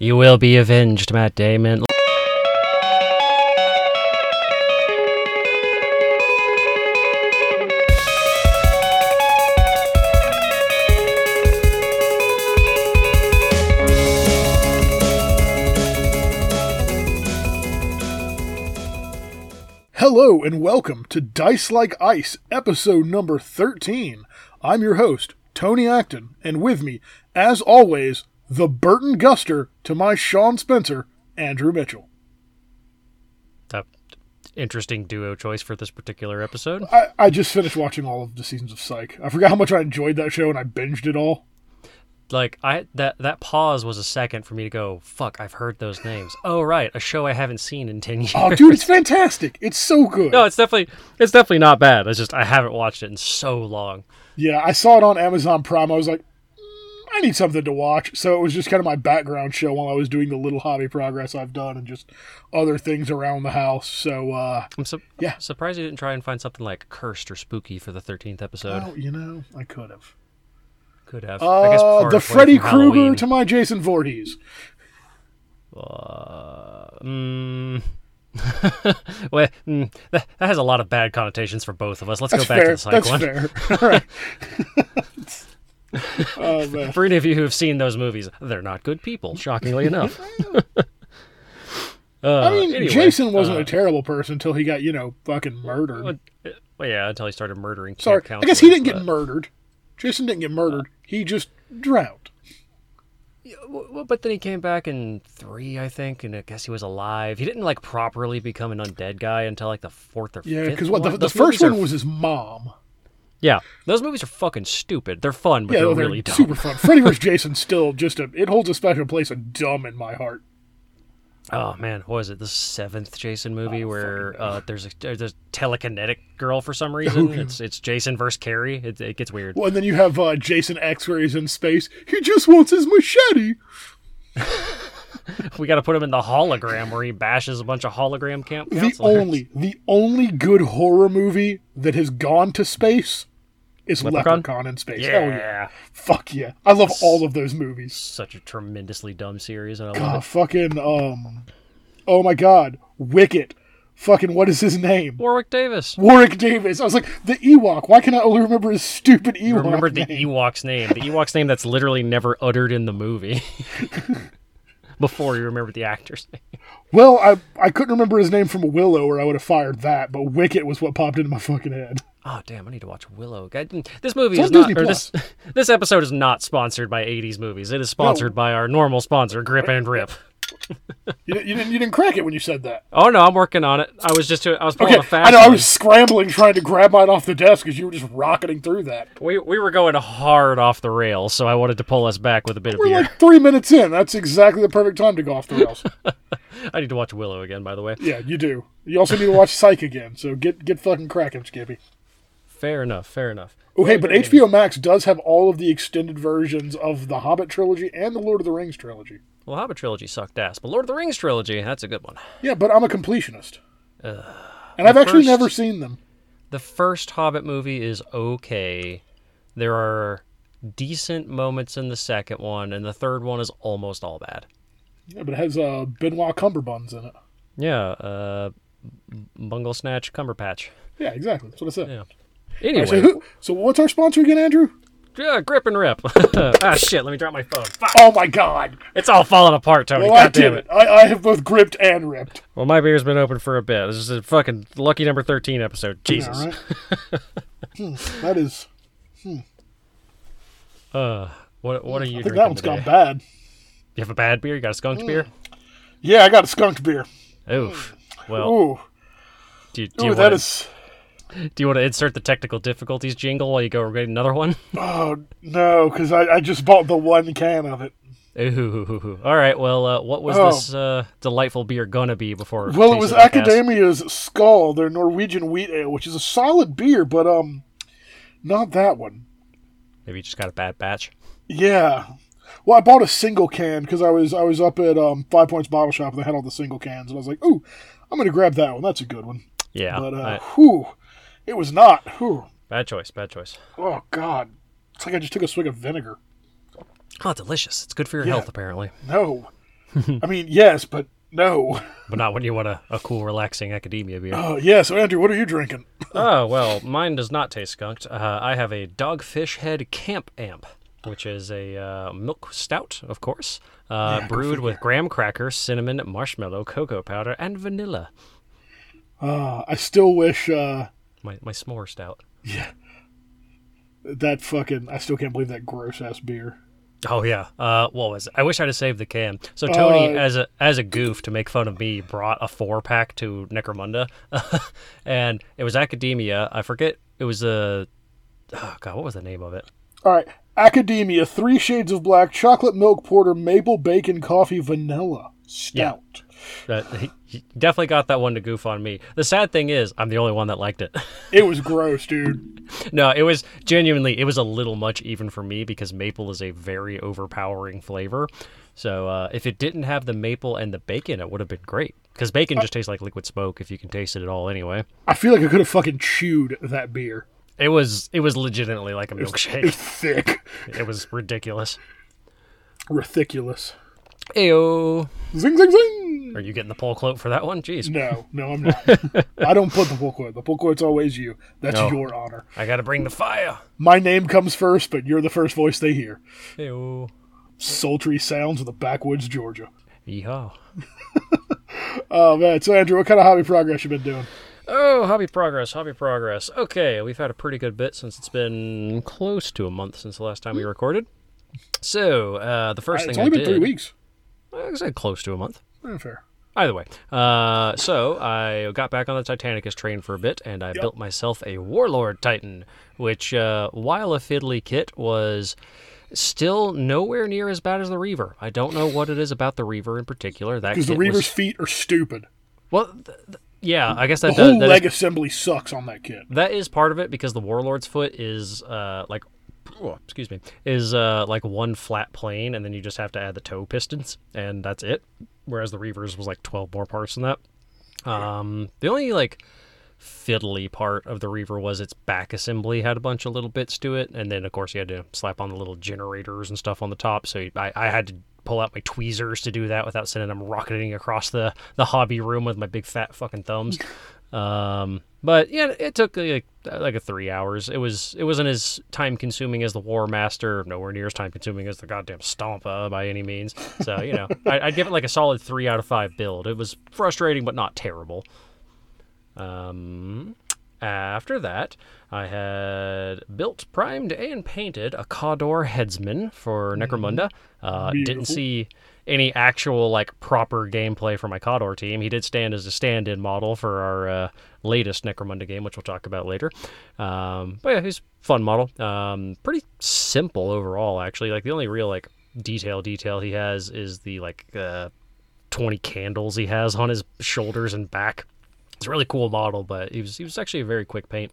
You will be avenged, Matt Damon. Hello and welcome to Dice Like Ice, episode number 13. I'm your host, Tony Acton, and with me, as always, the Burton Guster to my Shawn Spencer, Andrew Mitchell. That interesting duo choice for this particular episode. I, I just finished watching all of the seasons of Psych. I forgot how much I enjoyed that show and I binged it all. Like I that that pause was a second for me to go, fuck, I've heard those names. Oh right, a show I haven't seen in 10 years. Oh, dude, it's fantastic. It's so good. No, it's definitely it's definitely not bad. It's just I haven't watched it in so long. Yeah, I saw it on Amazon Prime. I was like, "Mm, I need something to watch. So it was just kind of my background show while I was doing the little hobby progress I've done and just other things around the house. So, uh, I'm su- Yeah. surprised you didn't try and find something like cursed or spooky for the 13th episode. well, you know, I could have. Could have. Uh, I guess the Freddy Krueger to my Jason Voorhees. Uh, mm, well, mm, that, that has a lot of bad connotations for both of us. Let's That's go back fair. to the psych That's one. fair. All right. oh man. For any of you who have seen those movies, they're not good people, shockingly enough. uh, I mean, anyway, Jason wasn't uh, a terrible person until he got, you know, fucking murdered. well, uh, yeah, until he started murdering. Sorry, I guess he didn't get murdered. Jason didn't get murdered. he just drowned. Well, but then he came back in three, I think, and I guess he was alive. He didn't like properly become an undead guy until like the fourth or Yeah, fifth because what the, the first one was his mom. Yeah, those movies are fucking stupid. They're fun, but Yeah, they're they're really dumb. super fun. Freddy vs. Jason still just a it holds a special place of dumb in my heart. Oh man, what was it? The seventh Jason movie Oh, where uh, there's a there's a telekinetic girl for some reason. it's it's Jason versus Carrie. It, it gets weird. Well, and then you have uh, Jason X where he's in space. He just wants his machete. We got to put him in the hologram where he bashes a bunch of hologram camp The counselors. only the only good horror movie that has gone to space is Leprechaun? Leprechaun, in space. yeah. Hell yeah. Fuck yeah. I love all of those movies. such a tremendously dumb series, and I God, love it. fucking um Oh my god. Wicket. Fucking what is his name? Warwick Davis. Warwick Davis. I was like, the Ewok. Why can I only remember his stupid Ewok? You remember the name? Ewok's name? The Ewok's name that's literally never uttered in the movie. Before you remember the actor's name. Well, I I couldn't remember his name from Willow, or I would have fired that. But Wicket was what popped into my fucking head. Oh damn! I need to watch Willow. This movie is not. Or this this episode is not sponsored by '80s movies. It is sponsored by our normal sponsor, Grip and Rip. You, didn't- you didn't you didn't crack it when you said that. Oh no, I'm working on it. I was just I was pulling Okay, a fast. I know. I was scrambling trying to grab mine off the desk because you were just rocketing through that. We we were going hard off the rails, so I wanted to pull us back with a bit of We're like three minutes in. That's exactly the perfect time to go off the rails. I need to watch Willow again, by the way. yeah, you do. You also need to watch Psych again. So get get fucking cracking, Skippy. Fair enough. Fair enough. Oh, hey, but HBO Max does have all of the extended versions of the Hobbit trilogy and the Lord of the Rings trilogy. Well, Hobbit trilogy sucked ass, but Lord of the Rings trilogy, that's a good one. Yeah, but I'm a completionist. and I've actually first- never seen them. The first Hobbit movie is okay. There are decent moments in the second one, and the third one is almost all bad. Yeah, but it has uh, Benoit Cumberbuns in it. Yeah, uh, Bungle Snatch Cumberpatch. Yeah, exactly. That's what I said. Yeah. Anyway, right, so, who, so what's our sponsor again, Andrew? Yeah, grip and rip. ah, shit, let me drop my phone. Fuck. Oh my God! It's all falling apart, Tony. Well, I God damn did it. it. I, I have both gripped and ripped. Well, my beer's been open for a bit. This is a fucking lucky number 13 episode. Jesus. Yeah, right? Hmm, that is. Uh, what, what are you I think that one's today? gone bad. You have a bad beer? You got a skunked beer? Yeah, I got a skunked beer. Oof. Well, Ooh, do, you- do ooh, that to is. Do you want to insert the technical difficulties jingle while you go get another one? Oh no, because I, I just bought the one can of it. Ooh. All right. Well, uh, what was Oh. this uh, delightful beer gonna be before? Well, it was? Akademia's Skull, their Norwegian wheat ale, which is a solid beer, but um, not that one. Maybe you just got a bad batch. Yeah. Well, I bought a single can because I was I was up at um, Five Points Bottle Shop and they had all the single cans, and I was like, "Ooh, I'm gonna grab that one. That's a good one." Yeah. But uh, I- whew, it was not. Whew. bad choice. Bad choice. Oh God, it's like I just took a swig of vinegar. Oh, delicious. It's good for your Yeah. health, apparently. No, I mean, yes, but no. but not when you want a, a cool, relaxing Akademia beer. Uh, yeah, so Andrew, what are you drinking? oh, well, mine does not taste skunked. Uh, I have a Dogfish Head Camp Amp, which is a uh, milk stout, of course, uh, Yeah, brewed with graham cracker, cinnamon, marshmallow, cocoa powder, and vanilla. Uh, I still wish uh, My, my s'more stout. Yeah. That fucking. I still can't believe that gross ass beer. Oh yeah. Uh, what was it? I wish I'd have saved the can. So Tony, Uh, as a as a goof to make fun of me, brought a four pack to Necromunda, and it was Akademia. I forget. It was a. Oh God, what was the name of it? All right, Akademia, Three Shades of Black, Chocolate Milk Porter, Maple Bacon Coffee, Vanilla Stout. Uh, he, he definitely got that one to goof on me. The sad thing is, I'm the only one that liked it. It was gross, dude. no, it was genuinely. It was a little much even for me because maple is a very overpowering flavor. So uh, if it didn't have the maple and the bacon, it would have been great. Because bacon just tastes like liquid smoke if you can taste it at all. Anyway. I feel like I could have fucking chewed that beer. It was it was legitimately like a It was milkshake. thick, it was ridiculous. ridiculous. Ayo. Zing, zing, zing. Are you getting the pull quote for that one? Jeez. No, no, I'm not. I don't put the pull quote. The pull quote's always you. That's No. your honor. I gotta bring the fire. My name comes first, but you're the first voice they hear. Ayo. Sultry sounds of the backwoods, Georgia. Yeehaw. Oh man, so Andrew, what kind of hobby progress you been doing? Oh, hobby progress, hobby progress. Okay, we've had a pretty good bit since it's been close to a month since the last time we recorded. So, uh, the first Uh, it's thing only I been did, three weeks. I said close to a month. Eh, fair. Either way, uh, so I got back on the Titanicus train for a bit, and I Yep. built myself a Warlord Titan, which, uh, while a fiddly kit, was still nowhere near as bad as the Reaver. I don't know what it is about the Reaver in particular. That Because the Reaver's was, feet are stupid. well, th- th- yeah, I guess The that does, whole that is leg assembly sucks on that kit. that is part of it because the warlord's foot is uh like excuse me is uh like one flat plane and then you just have to add the toe pistons and that's it. Whereas the reavers was like 12 more parts than that. Um the only like fiddly part of the reaver was its back assembly had a bunch of little bits to it and then of course you had to slap on the little generators and stuff on the top so i, I had to pull out my tweezers to do that without sending them rocketing across the the hobby room with my big fat fucking thumbs um but yeah it took like, like a three hours. It was it wasn't as time consuming as the war master nowhere near as time consuming as the goddamn stompa by any means. So you know I, i'd give it like a solid three out of five build. It was frustrating but not terrible. Um, after that, I had built, primed, and painted a Cawdor headsman for Necromunda. Uh, didn't see any actual like proper gameplay for my Cawdor team. He did stand as a stand-in model for our uh, latest Necromunda game, which we'll talk about later. Um, but yeah, he's fun model. Um, pretty simple overall, actually. Like the only real like detail detail he has is the like uh, 20 candles he has on his shoulders and back. It's a really cool model, but he was he was actually a very quick paint.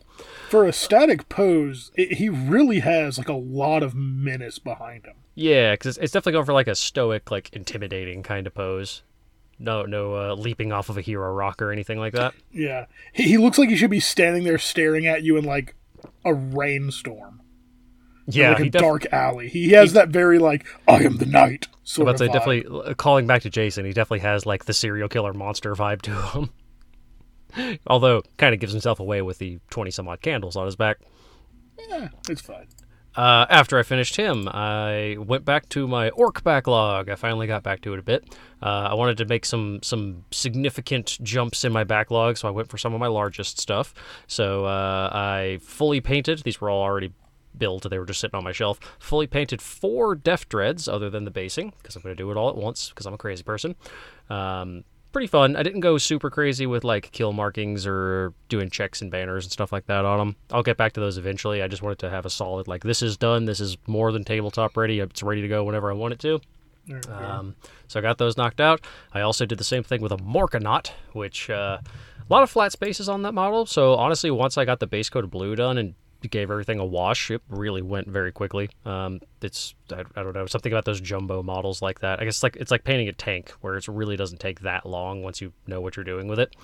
For a static pose, it, he really has like a lot of menace behind him. Yeah, because it's, it's definitely going for like a stoic, like intimidating kind of pose. No, no uh, leaping off of a hero rock or anything like that. Yeah, he, he looks like he should be standing there staring at you in like a rainstorm, Yeah, like a def- dark alley. He has that very like "I am the night" sort of say vibe. definitely uh, calling back to Jason, he definitely has like the serial killer monster vibe to him. Although, kind of gives himself away with the twenty some odd candles on his back. Yeah, it's fine. Uh, after I finished him, I went back to my orc backlog. I finally got back to it a bit. Uh, I wanted to make some some significant jumps in my backlog, so I went for some of my largest stuff. So uh, I fully painted. These were all already built; they were just sitting on my shelf. Fully painted four death dreads, other than the basing, because I'm going to do it all at once because I'm a crazy person. Um, pretty fun. I didn't go super crazy with like kill markings or doing checks and banners and stuff like that on them. I'll get back to those eventually. I just wanted to have a solid like this is done. This is more than tabletop ready. It's ready to go whenever I want it to. Um, so I got those knocked out. I also did the same thing with a Morkanaut, which uh, a lot of flat spaces on that model. So honestly, once I got the base coat of blue done and gave everything a wash, it really went very quickly. Um, it's I, I don't know something about those jumbo models like that. I guess it's like it's like painting a tank where it really doesn't take that long once you know what you're doing with it.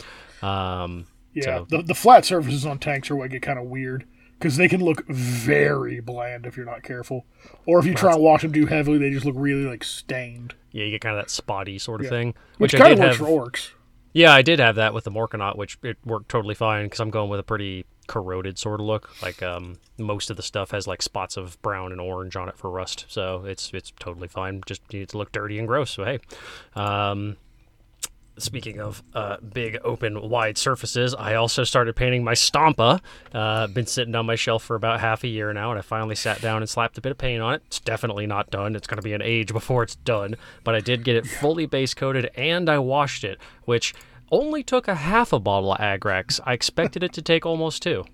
Um, yeah, so- the the flat surfaces on tanks are what get kind of weird because they can look very bland if you're not careful, or if you try and wash them too heavily, they just look really like stained. Yeah, you get kind of that spotty sort of Yeah. thing, Which, which, kind of works have. for orcs. Yeah, I did have that with the Morkanaut, which it worked totally fine because I'm going with a pretty corroded sort of look. Like um, most of the stuff has like spots of brown and orange on it for rust, so it's it's totally fine. Just needs to look dirty and gross. So hey, um, speaking of uh, big open wide surfaces, I also started painting my Stompa. Uh, been sitting on my shelf for about half a year now, and I finally sat down and slapped a bit of paint on it. It's definitely not done. It's going to be an age before it's done, but I did get it fully base coated and I washed it, which only took a half a bottle of Agrax. I expected it to take almost two.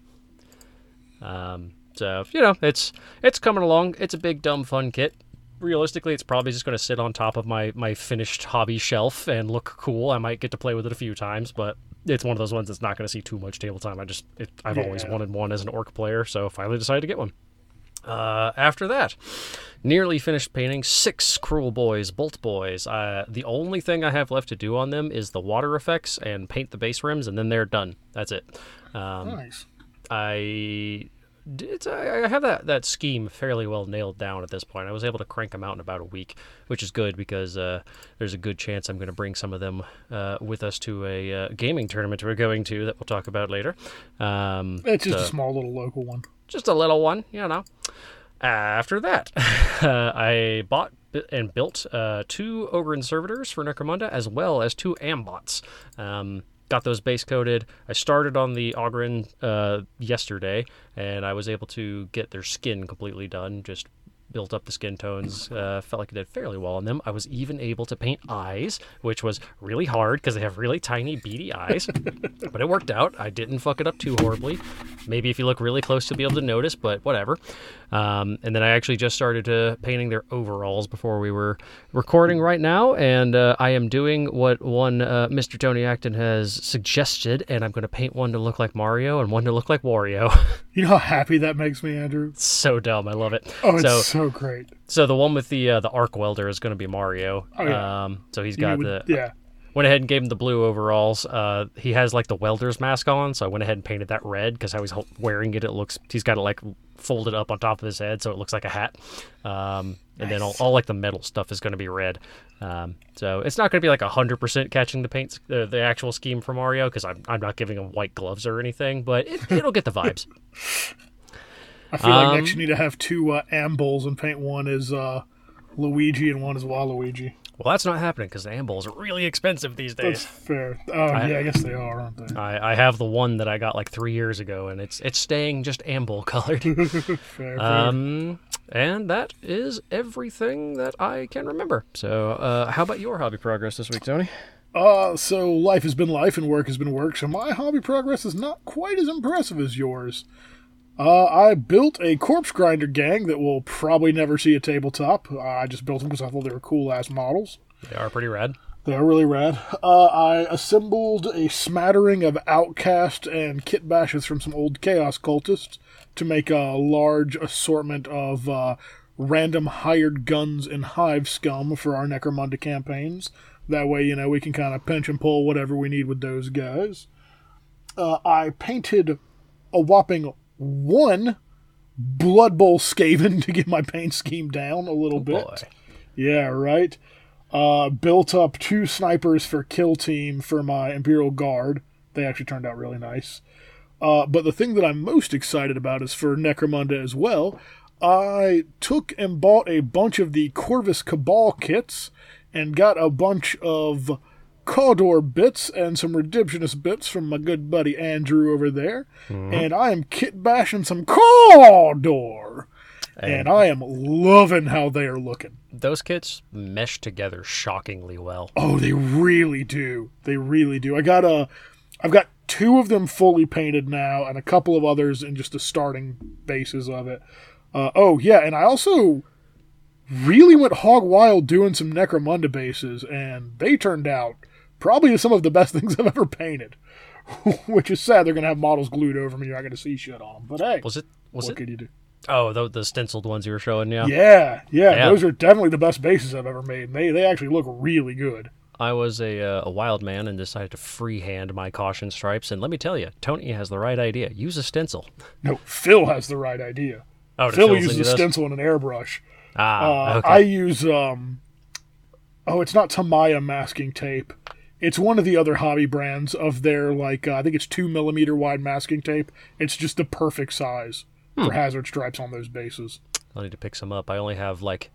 Um, so you know, it's it's coming along. It's a big dumb fun kit. Realistically, it's probably just going to sit on top of my my finished hobby shelf and look cool. I might get to play with it a few times, but it's one of those ones that's not going to see too much table time. I just it, I've always wanted one as an orc player, so finally decided to get one. Uh, after that, nearly finished painting six Kruleboyz, Bolt Boys. Uh, the only thing I have left to do on them is the water effects and paint the base rims, and then they're done. That's it. Um, Nice. I did I I have that, that scheme fairly well nailed down at this point. I was able to crank them out in about a week, which is good because uh, there's a good chance I'm going to bring some of them uh, with us to a uh, gaming tournament we're going to that we'll talk about later. Um, It's just so- a small little local one. just a little one, you know. After that, uh, I bought and built uh, two Ogryn Servitors for Necromunda as well as two Ambots. Um, got those base coated. I started on the Ogryn uh, yesterday, and I was able to get their skin completely done. Just built up the skin tones. Uh, felt like I did fairly well on them. I was even able to paint eyes, which was really hard because they have really tiny, beady eyes. but it worked out. I didn't fuck it up too horribly. Maybe if you look really close, you'll be able to notice, but whatever. Um, and then I actually just started to painting their overalls before we were recording right now, and uh, I am doing what one uh, Mr. Tony Acton has suggested, and I'm going to paint one to look like Mario and one to look like Wario. You know how happy that makes me, Andrew? so dumb, I love it. Oh, it's so so, great. so the one with the uh, the arc welder is going to be Mario. Oh, yeah. Um, so he's got the yeah. went ahead and gave him the blue overalls. Uh, he has like the welder's mask on, so I went ahead and painted that red because how he's wearing it. It looks he's got it like folded up on top of his head, so it looks like a hat. Um, and then all, all like the metal stuff is going to be red. Um, so it's not going to be like hundred percent catching the paint, uh, the actual scheme for Mario, because I'm I'm not giving him white gloves or anything, but it, it'll get the vibes. I feel like Um, next you need to have two uh, Ambulls and paint one as uh, Luigi and one as Waluigi. Well, that's not happening because the Ambulls are really expensive these days. That's fair. Oh, yeah, I guess they are, aren't they? I, I have the one that I got like three years ago, and it's it's staying just Ambull colored. Fair, fair. Um, and that is everything that I can remember. So, uh, how about your hobby progress this week, Tony? Uh, so life has been life and work has been work, so my hobby progress is not quite as impressive as yours. Uh, I built a corpse grinder gang that will probably never see a tabletop. Uh, I just built them because I thought they were cool ass models. They are pretty rad. They are really rad. Uh, I assembled a smattering of outcast and kit bashes from some old chaos cultists to make a large assortment of uh, random hired guns and hive scum for our Necromunda campaigns. That way, you know, we can kind of pinch and pull whatever we need with those guys. Uh, I painted a whopping one Blood Bowl Skaven to get my paint scheme down a little bit. Boy. Yeah, right. Uh, built up two snipers for kill team for my Imperial Guard. They actually turned out really nice. Uh, but the thing that I'm most excited about is for Necromunda as well. I took and bought a bunch of the Corvus Cabal kits and got a bunch of Cawdor bits and some Redemptionist bits from my good buddy Andrew over there. And I am kit bashing some Cawdor. And I am loving how they are looking. Those kits mesh together shockingly well. Oh, they really do. They really do. I got a, I've got two of them fully painted now, and a couple of others in just the starting bases of it. Uh, oh yeah, and I also really went hog wild doing some Necromunda bases, and they turned out probably some of the best things I've ever painted. Which is sad. They're gonna have models glued over me. You're not gonna see shit on them. But hey, Was it? Was what it? could you do? Oh, the, the stenciled ones you were showing. Yeah. Yeah, yeah, Yeah. those are definitely the best bases I've ever made. They they actually look really good. I was a uh, a wild man and decided to freehand my caution stripes. And let me tell you, Tony has the right idea. Use a stencil. No, Phil has the right idea. Oh, Phil uses a stencil and an airbrush. Ah, Uh, okay. I use um, Oh, it's not Tamiya masking tape. It's one of the other hobby brands of their like uh, I think it's two millimeter wide masking tape. It's just the perfect size for hazard stripes on those bases. I'll need to pick some up. I only have like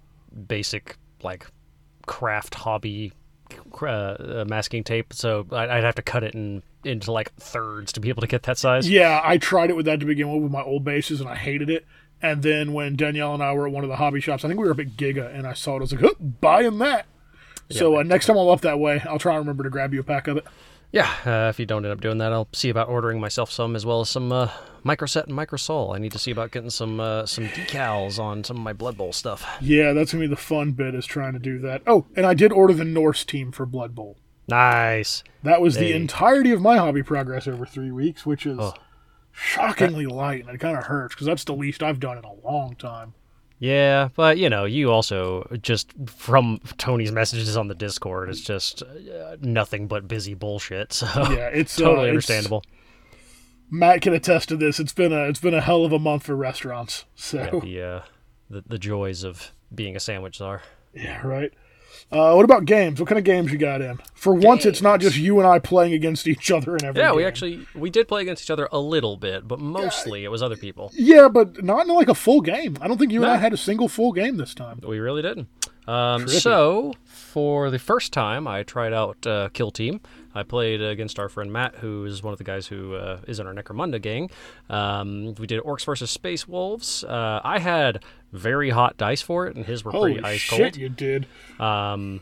basic like craft hobby uh, uh, masking tape, so I'd, I'd have to cut it in into like thirds to be able to get that size. Yeah, I tried it with that to begin with with my old bases, and I hated it. And then when Danielle and I were at one of the hobby shops, I think we were up at Giga, and I saw it. I was like, oh, buying that. So uh, next time I'm up that way, I'll try and remember to grab you a pack of it. Yeah, uh, if you don't end up doing that, I'll see about ordering myself some as well as some uh, Microset and Microsol. I need to see about getting some uh, some decals on some of my Blood Bowl stuff. Yeah, that's gonna be the fun bit is trying to do that. Oh, and I did order the Norse team for Blood Bowl. Nice. That was the entirety of my hobby progress over three weeks, which is Oh. shockingly light, and it kind of hurts because that's the least I've done in a long time. Yeah, but you know, you also just from Tony's messages on the Discord, it's just uh, nothing but busy bullshit. So Yeah, it's uh, totally it's- understandable. Matt can attest to this. It's been a it's been a hell of a month for restaurants. So Yeah, the, uh, the the joys of being a sandwich czar. Yeah, right. Uh, what about games? What kind of games you got in? For once, it's not just you and I playing against each other in every Yeah, we game. actually we did play against each other a little bit, but mostly it was other people. Yeah, but not in like a full game. I don't think you and I had a single full game this time. We really didn't. Um, so for the first time, I tried out uh, Kill Team. I played against our friend Matt, who is one of the guys who uh, is in our Necromunda gang. Um, we did Orcs versus Space Wolves. Uh, I had very hot dice for it, and his were Holy pretty ice shit, cold. you did. Um,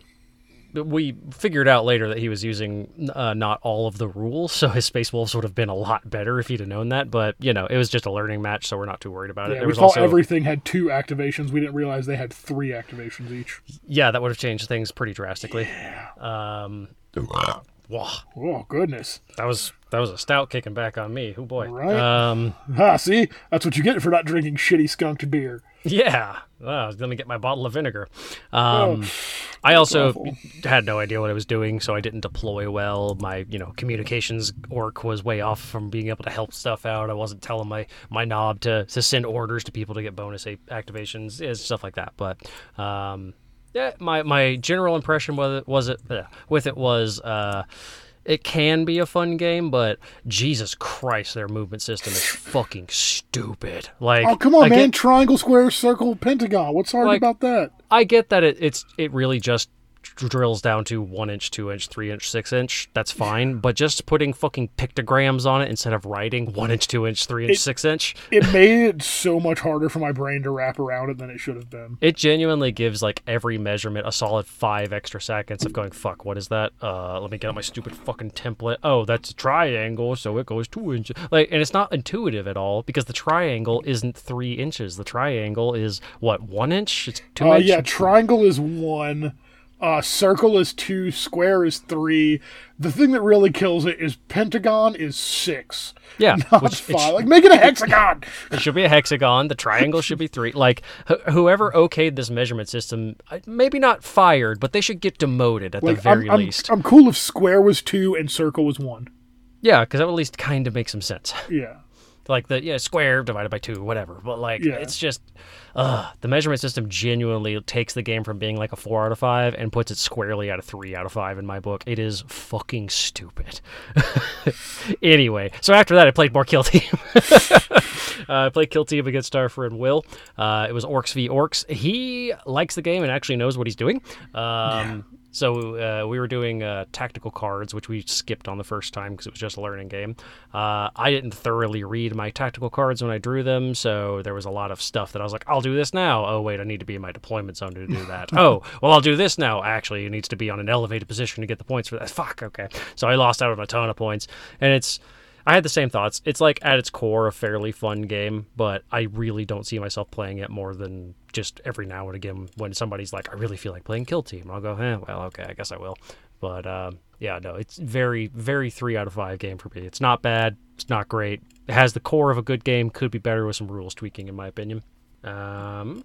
we figured out later that he was using uh, not all of the rules, so his Space Wolves would have been a lot better if he'd have known that. But you know, it was just a learning match, so we're not too worried about it. Yeah, There we was thought also everything had two activations. We didn't realize they had three activations each. yeah, that would have changed things pretty drastically. Um, wow, Oh goodness! that was that was a stout kicking back on me. Oh boy. Right. Um, Ah, see, that's what you get for not drinking shitty skunked beer. yeah. Oh, let me get my bottle of vinegar. Um, Oh, I also awful. had no idea what I was doing, so I didn't deploy well. My, you know, communications orc was way off from being able to help stuff out. I wasn't telling my my Nob to to send orders to people to get bonus a- activations, and stuff like that. But um, yeah, my my general impression was it was it uh, with it was. Uh, it can be a fun game, but Jesus Christ, their movement system is fucking stupid. Like, Oh, come on, I man! get- Triangle, square, circle, pentagon. What's hard Like- about that? I get that it, it's it really just drills down to one inch, two inch, three inch, six inch. That's fine, but just putting fucking pictograms on it instead of writing one inch, two inch, three inch, It- six inch, It made it so much harder for my brain to wrap around it than it should have been. it genuinely gives like every measurement a solid five extra seconds of going fuck. What is that? Uh, let me get out my stupid fucking template. Oh, that's a triangle, so it goes two inches. Like, and it's not intuitive at all because the triangle isn't three inches. The triangle is what one inch. It's two Uh, inch. yeah, triangle is one. Uh, circle is two. Square is three. The thing that really kills it is pentagon is six. yeah, Not which five. Like make it a hexagon. It should be a hexagon. The triangle should be three. Like wh- whoever okayed this measurement system, maybe not fired, but they should get demoted at Like the very I'm, I'm, least. I'm cool if square was two and circle was one. yeah, because that would at least kind of make some sense. Yeah. Like the yeah square divided by two, whatever. But like Yeah. it's just, uh, the measurement system genuinely takes the game from being like a four out of five and puts it squarely at a three out of five in my book. It is fucking stupid. anyway, so after that, I played more Kill Team. uh, I played Kill Team against our friend Will. Uh, it was Orcs v Orcs. He likes the game and actually knows what he's doing. Um, So uh, we were doing uh, tactical cards, which we skipped on the first time because it was just a learning game. Uh, I didn't thoroughly read my tactical cards when I drew them, so there was a lot of stuff that I was like, "I'll do this now." Oh wait, I need to be in my deployment zone to do that. oh, well, I'll do this now. Actually, it needs to be on an elevated position to get the points for that. Fuck. Okay. So I lost out on a ton of points, and it's. I had the same thoughts. It's like at its core a fairly fun game, but I really don't see myself playing it more than just every now and again when somebody's like, "I really feel like playing Kill Team." I'll go, "Eh, well, okay, I guess I will." But um, yeah, no, it's very, very three out of five game for me. It's not bad. It's not great. It has the core of a good game. Could be better with some rules tweaking, in my opinion. Um,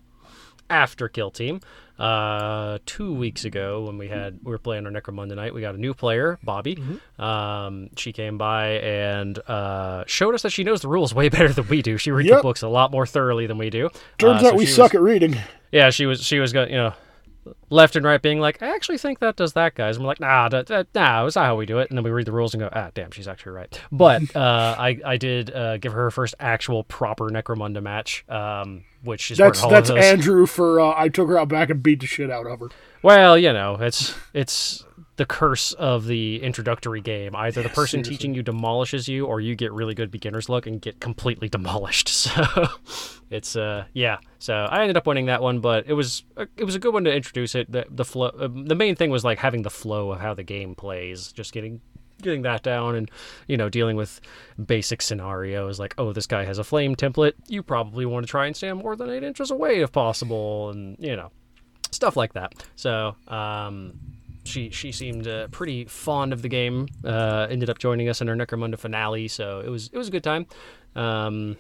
after Kill Team, uh, two weeks ago when we had we were playing our Necromunda night, we got a new player, Bobby. Um, she came by and uh, showed us that she knows the rules way better than we do. She reads the books a lot more thoroughly than we do. Turns Uh, out so we suck was- at reading. yeah, she was she was going, you know, left and right being like, I actually think that does that, guys. And we're like, nah, that, that, nah, that's not how we do it. And then we read the rules and go, ah, damn, she's actually right. But uh, I, I did uh, give her her first actual proper Necromunda match, um, which is That's that's Andrew for uh, I took her out back and beat the shit out of her. Well, you know, it's it's the curse of the introductory game. Either the person seriously. teaching you demolishes you, or you get really good beginner's luck and get completely demolished. So it's uh yeah. So I ended up winning that one, but it was it was a good one to introduce it. The the flow. Uh, the main thing was like having the flow of how the game plays. Just getting getting that down and you know dealing with basic scenarios like oh this guy has a flame template you probably want to try and stand more than eight inches away if possible and you know stuff like that. So um, she she seemed uh, pretty fond of the game. Uh, ended up joining us in our Necromunda finale, so it was it was a good time. Um,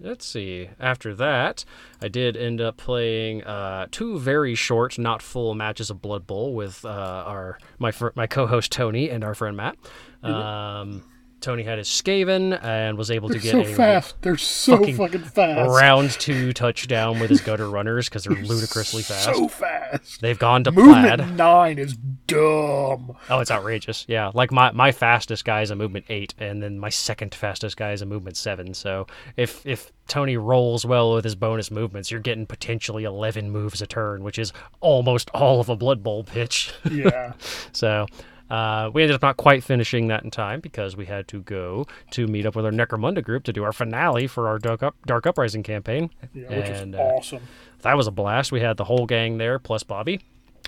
let's see. After that, I did end up playing uh, two very short, not full matches of Blood Bowl with uh, our my fr- my co-host Tony and our friend Matt. Um, Tony had his Skaven and was able to get so a fast. They're so fucking fucking, fast. round two touchdown with his gutter runners because they're ludicrously fast. So fast. They've gone to Movement plaid. nine is dumb. Oh, it's outrageous. Yeah, like my, my fastest guy is a movement eight, and then my second fastest guy is a movement seven. So if if Tony rolls well with his bonus movements, you're getting potentially eleven moves a turn, which is almost all of a Blood Bowl pitch. Yeah. so. Uh, we ended up not quite finishing that in time because we had to go to meet up with our Necromunda group to do our finale for our Dark, Up, Dark Uprising campaign. yeah which and, was uh, awesome. that was a blast. We had the whole gang there, plus Bobby,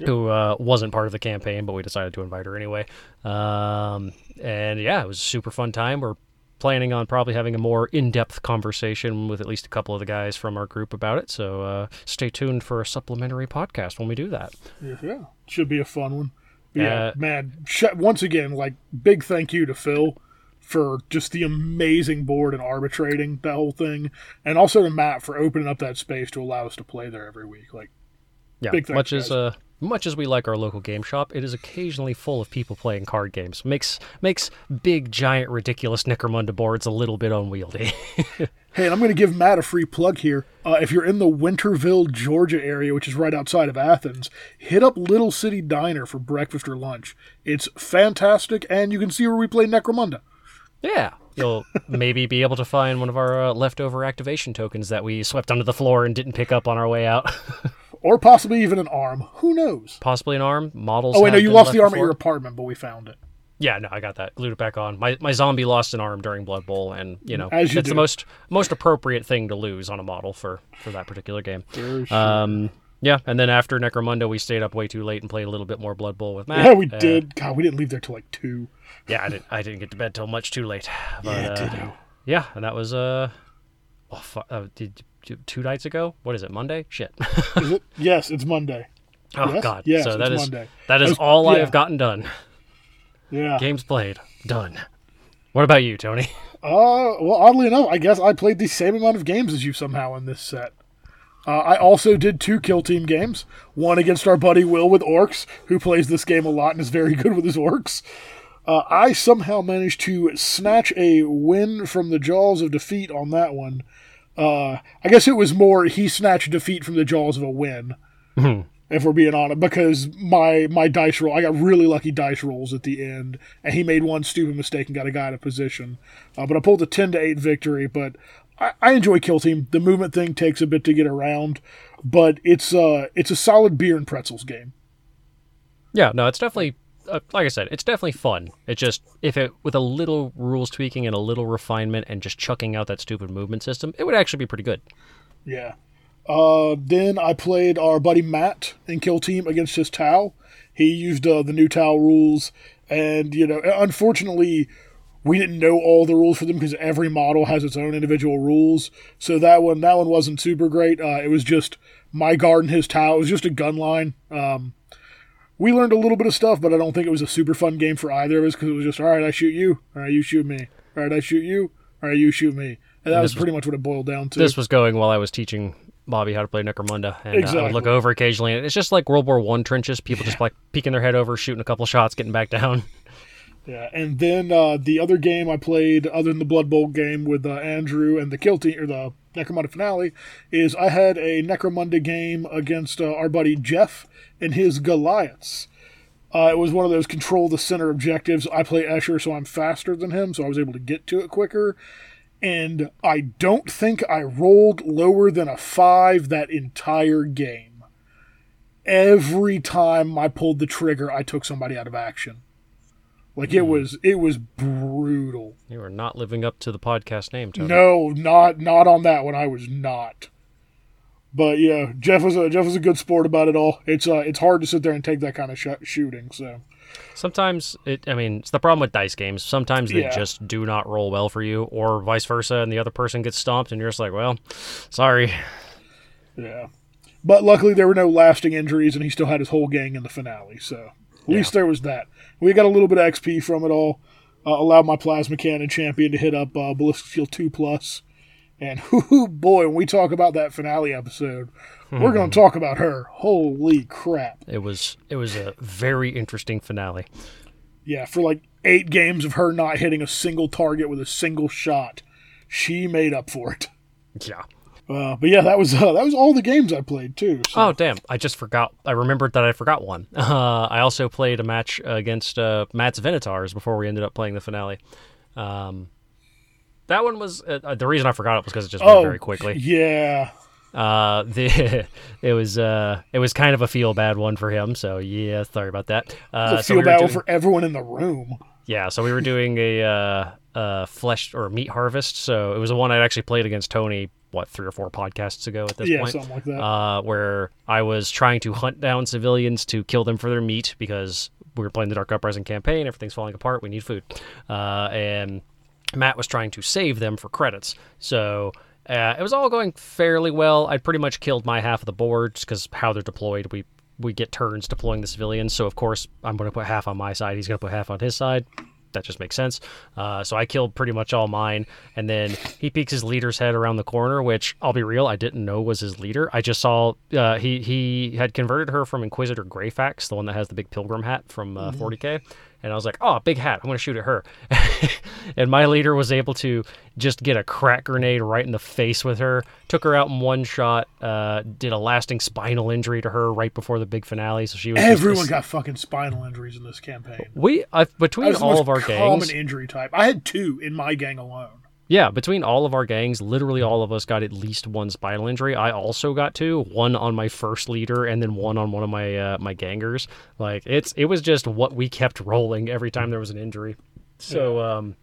who uh, wasn't part of the campaign, but we decided to invite her anyway. Um, and yeah, it was a super fun time. We're planning on probably having a more in-depth conversation with at least a couple of the guys from our group about it. So uh, stay tuned for a supplementary podcast when we do that. Yeah, yeah. Should be a fun one. Yeah, Uh, man. Sh- once again, like big thank you to Phil for just the amazing board and arbitrating that whole thing, and also to Matt for opening up that space to allow us to play there every week. Like, Yeah, Big much as uh, much as we like our local game shop, it is occasionally full of people playing card games. Makes makes big, giant, ridiculous Necromunda boards a little bit unwieldy. Hey, and I'm going to give Matt a free plug here. Uh, if you're in the Winterville, Georgia area, which is right outside of Athens, hit up Little City Diner for breakfast or lunch. It's fantastic, and you can see where we play Necromunda. Yeah. You'll maybe be able to find one of our uh, leftover activation tokens that we swept under the floor and didn't pick up on our way out. Or possibly even an arm. Who knows? Possibly an arm. Models. Oh, wait, no, you lost the arm at your apartment, but we found it. Yeah, no, I got that. Glued it back on. My my zombie lost an arm during Blood Bowl, and you know As you it's do. the most most appropriate thing to lose on a model for for that particular game. Sure. Um, yeah, and then after Necromunda, we stayed up way too late and played a little bit more Blood Bowl with Matt. yeah, we Uh, did. God, we didn't leave there till like 2. Yeah, I didn't. I didn't get to bed till much too late. But, Yeah, uh, yeah, and that was uh, oh, fu- uh did, did- two nights ago. What is it? Monday? Shit. Is it? Yes, it's Monday. oh Yes? God. Yes, so that it's is Monday. that is was- all I have gotten done. Yeah. Games played, done. What about you, Tony? Uh, well, oddly enough, I guess I played the same amount of games as you somehow in this set. Uh, I also did two kill team games. One against our buddy Will with orcs, who plays this game a lot and is very good with his orcs. Uh, I somehow managed to snatch a win from the jaws of defeat on that one. Uh, I guess it was more he snatched defeat from the jaws of a win. If we're being honest, because my my dice roll, I got really lucky dice rolls at the end, and he made one stupid mistake and got a guy out of position. Uh, but I pulled a ten to eight victory. But I, I enjoy Kill Team. The movement thing takes a bit to get around, but it's uh it's a solid beer and pretzels game. Yeah, no, it's definitely uh, like I said, it's definitely fun. It just if it with a little rules tweaking and a little refinement and just chucking out that stupid movement system, it would actually be pretty good. Yeah. Uh, then I played our buddy Matt in Kill Team against his Tau. He used uh, the new Tau rules, and you know, unfortunately, we didn't know all the rules for them because every model has its own individual rules. So that one, that one wasn't super great. Uh, it was just my guard and his Tau. It was just a gun line. Um, we learned a little bit of stuff, but I don't think it was a super fun game for either of us because it was just all right. I shoot you. All right, you shoot me. All right, I shoot you. All right, you shoot me. And that was pretty much what it boiled down to. This was going while I was teaching Bobby how to play Necromunda, and uh, I would look over occasionally, and it's just like World War One trenches. People just like peeking their head over, shooting a couple shots, getting back down. Yeah, and then uh, the other game I played, other than the Blood Bowl game with uh, Andrew and the Kill Team, or the Necromunda finale, is I had a Necromunda game against uh, our buddy Jeff and his Goliaths. Uh, it was one of those control the center objectives. I play Escher, so I'm faster than him, so I was able to get to it quicker. And I don't think I rolled lower than a five that entire game. Every time I pulled the trigger, I took somebody out of action. Like it was, it was brutal. You are not living up to the podcast name, Tony. No, not not on that one. I was not. But yeah, Jeff was a Jeff was a good sport about it all. It's uh, it's hard to sit there and take that kind of sh- shooting. So Sometimes it. I mean, it's the problem with dice games. Sometimes they Yeah. just do not roll well for you, or vice versa, and the other person gets stomped, and you're just like, well, sorry. yeah, but luckily there were no lasting injuries, and he still had his whole gang in the finale. So at least there was that. We got a little bit of XP from it all. Uh, allowed my plasma cannon champion to hit up uh, ballistic shield two plus, and whoo boy, when we talk about that finale episode, we're going to talk about her. Holy crap! It was it was a very interesting finale. Yeah, for like eight games of her not hitting a single target with a single shot, she made up for it. Yeah. Uh, but yeah, that was uh, that was all the games I played too. So. Oh damn! I just forgot. I remembered that I forgot one. Uh, I also played a match against uh, Matt's Venators before we ended up playing the finale. Um, that one was uh, the reason I forgot it was because it just went Oh, very quickly. Yeah, Uh, the it was uh it was kind of a feel bad one for him. So yeah, sorry about that. Uh, I so feel we bad doing- for everyone in the room. yeah, so we were doing a uh, uh flesh or meat harvest. So it was the one I'd actually played against Tony. What three or four podcasts ago at this Yeah, point? something like that. uh, where I was trying to hunt down civilians to kill them for their meat because we were playing the Dark Uprising campaign. Everything's falling apart. We need food. Uh, and Matt was trying to save them for credits. So uh, it was all going fairly well. I'd pretty much killed my half of the boards because how they're deployed, we we get turns deploying the civilians. So of course I'm going to put half on my side. He's going to put half on his side. That just makes sense. Uh, so I killed pretty much all mine, and then he peeks his leader's head around the corner, which I'll be real, I didn't know was his leader. I just saw uh, he he had converted her from Inquisitor Greyfax, the one that has the big pilgrim hat from uh, 40k, and I was like, oh, big hat, I'm gonna shoot at her. and my leader was able to just get a crack grenade right in the face with her, took her out in one shot, uh, did a lasting spinal injury to her right before the big finale. So she was Everyone got fucking spinal injuries in this campaign. we uh, between all of our common gangs. injury type. I had two in my gang alone. Yeah, between all of our gangs, literally all of us got at least one spinal injury. I also got two, one on my first leader and then one on one of my uh, my gangers. Like it's it was just what we kept rolling every time there was an injury. So um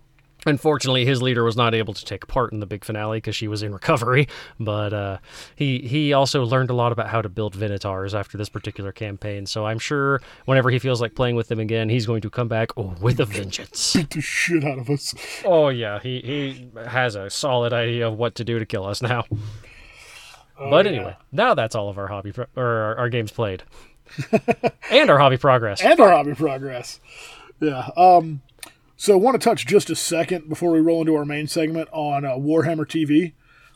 unfortunately his leader was not able to take part in the big finale because she was in recovery, but uh he he also learned a lot about how to build Venators after this particular campaign. So I'm sure whenever he feels like playing with them again, he's going to come back with a vengeance. Beat the shit out of us. Oh yeah, he he has a solid idea of what to do to kill us now. Oh, but yeah. anyway, now that's all of our hobby pro- or our, our games played, and our hobby progress. and our hobby progress. Yeah. Um. So, I want to touch just a second before we roll into our main segment on uh, Warhammer TV.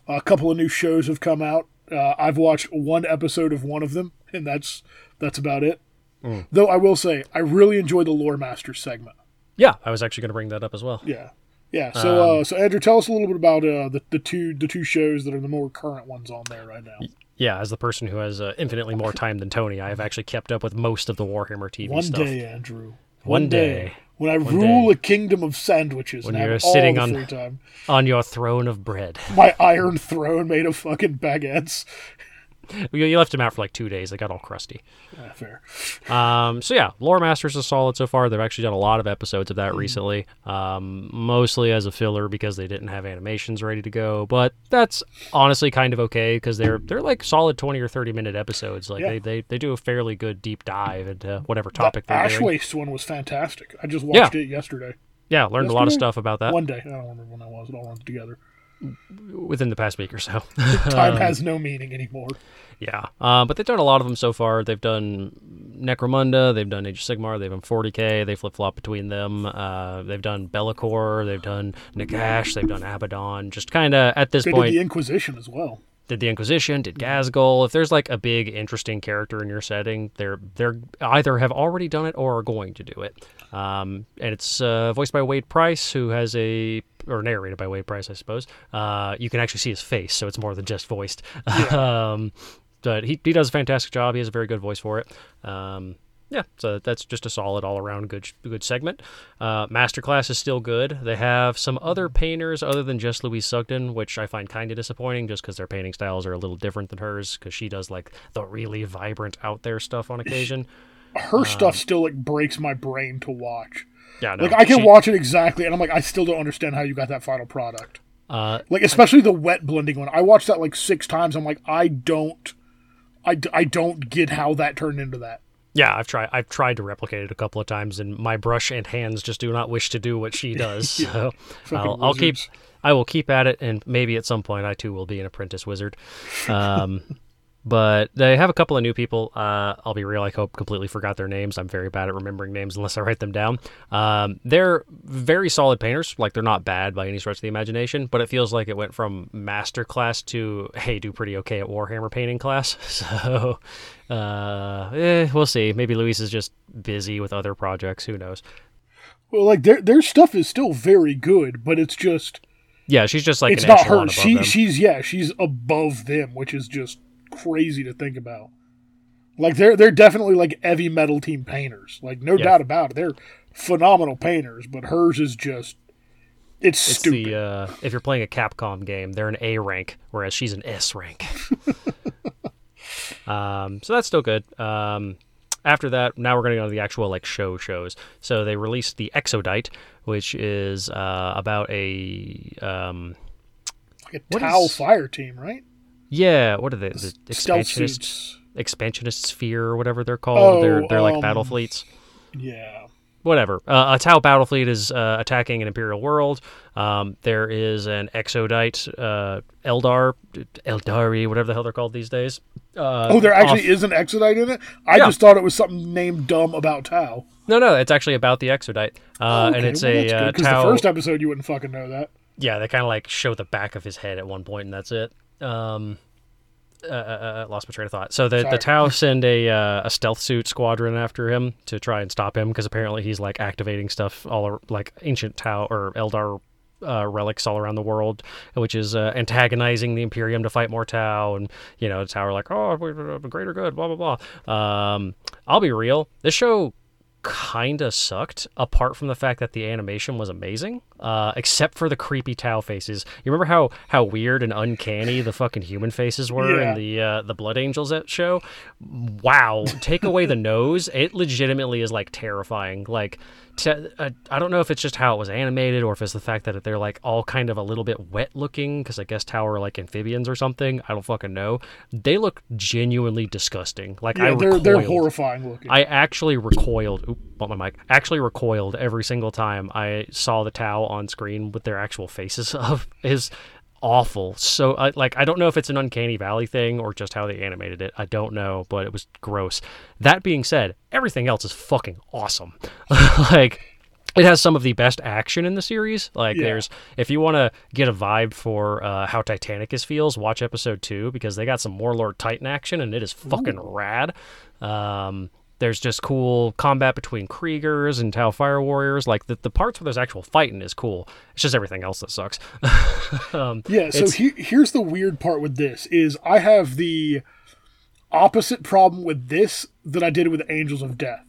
A couple of new shows have come out. Uh, I've watched one episode of one of them, and that's that's about it. Mm. Though I will say, I really enjoy the Lore Master segment. yeah, I was actually going to bring that up as well. Yeah, yeah. So, Um, uh, so Andrew, tell us a little bit about uh, the the two the two shows that are the more current ones on there right now. Yeah, as the person who has uh, infinitely more time than Tony, I have actually kept up with most of the Warhammer TV One stuff. day, Andrew. One day. When I One rule day. a kingdom of sandwiches When and you're have all sitting the on- free time. on your throne of bread. My iron throne made of fucking baguettes. You you left him out for like two days; they got all crusty. Ah, fair. Um, so yeah, Lore Masters is solid so far. They've actually done a lot of episodes of that recently, um, mostly as a filler because they didn't have animations ready to go. But that's honestly kind of okay because they're they're like solid twenty or thirty minute episodes. Like Yeah. they, they they do a fairly good deep dive into whatever The topic they're Ash. Waste one was fantastic. I just watched it yesterday. Yeah, learned a lot of stuff about that One day. I don't remember when that was. It all runs together. Within the past week or so. Time Um, has no meaning anymore. Yeah, uh, but they've done a lot of them so far. They've done Necromunda, they've done Age of Sigmar, they've done 40k. They flip flop between them. Uh, they've done Be'lakor, they've done Nagash, they've done Abaddon. Just kind of at this They point, did the Inquisition as well. did the Inquisition, did Ghazghkull. If there's like a big interesting character in your setting, they're they're either have already done it or are going to do it. Um, and it's uh, voiced by Wade Price, who has a or narrated by Wade Price, I suppose. Uh, you can actually see his face, so it's more than just voiced. um, but he he does a fantastic job. He has a very good voice for it. Um, yeah, so that's just a solid all around good good segment. Uh, Masterclass is still good. They have some other painters other than just Louise Sugden, which I find kind of disappointing just because their painting styles are a little different than hers because she does like the really vibrant out there stuff on occasion. Her stuff still like breaks my brain to watch. Yeah, no, Like I can she- watch it exactly, and I'm like, I still don't understand how you got that final product. Uh, Like especially the wet blending one. I watched that like six times. I'm like, I don't, I, I don't get how that turned into that. yeah, I've tried. I've tried to replicate it a couple of times, and my brush and hands just do not wish to do what she does. So I'll, I'll keep. I will keep at it, and maybe at some point I too will be an apprentice wizard. Um, but they have a couple of new people. Uh, I'll be real. I hope completely forgot their names. I'm very bad at remembering names unless I write them down. Um, they're very solid painters. Like they're not bad by any stretch of the imagination, but it feels like it went from master class to hey, do pretty okay at Warhammer painting class. So uh, eh, we'll see. Maybe Luis is just busy with other projects. Who knows? Well, like their their stuff is still very good, but it's just Yeah, she's just like it's not her. She them. she's yeah, she's above them, which is just crazy to think about. Like they're they're definitely like heavy metal team painters. Like no Yeah. doubt about it. They're phenomenal painters, but hers is just it's, It's stupid. the uh, if you're playing a Capcom game, they're an A rank, whereas she's an S rank. um, so that's still good. Um, after that, now we're going to go to the actual like show shows. So they released the Exodite, which is uh, about a um, like a Tau is- fire team, right? Yeah, what are they? The expansionist expansionist sphere or whatever they're called. they're Oh, they're like um, battle fleets. Yeah. whatever. Uh, a Tau battle fleet is uh, attacking an Imperial world. Um, there is an Exodite, uh, Eldar, Eldari, whatever the hell they're called these days. Uh, Oh, there actually off- is an Exodite in it? I Yeah. just thought it was something named dumb about Tau. No, no, it's actually about the Exodite, uh, okay, and it's well, a good, uh, Tau. the first episode you wouldn't fucking know that. yeah, they kind of like show the back of his head at one point, and that's it. Um, uh, uh, uh, lost my train of thought. So the Sorry. the Tau send a uh, a stealth suit squadron after him to try and stop him because apparently he's like activating stuff all ar- like ancient Tau or Eldar uh, relics all around the world, which is uh, antagonizing the Imperium to fight more Tau, and you know the Tau are like, oh, greater good, blah blah blah. Um, I'll be real, this show kinda sucked apart from the fact that the animation was amazing uh, except for the creepy tau faces you remember how how weird and uncanny the fucking human faces were Yeah. in the uh, the blood angels show wow take away the nose it legitimately is like terrifying like to, uh, I don't know if it's just how it was animated or if it's the fact that they're like all kind of a little bit wet looking because I guess Tau are like amphibians or something. I don't fucking know. They look genuinely disgusting. Like I Yeah, they're they're horrifying looking. I actually recoiled. Oop, bump my mic. Actually recoiled every single time I saw the Tau on screen with their actual faces of is awful. So I like I don't know if it's an uncanny valley thing or just how they animated it. I don't know, but it was gross. That being said, everything else is fucking awesome. like it has some of the best action in the series. Like Yeah. there's if you want to get a vibe for uh, how Titanicus feels, watch episode 2 because they got some Warlord Titan action and it is fucking rad. Um there's just cool combat between Kriegers and Tau Fire Warriors. Like the, the parts where there's actual fighting is cool. It's just everything else that sucks. um, Yeah, so he, here's the weird part with this is I have the opposite problem with this that I did with Angels of Death.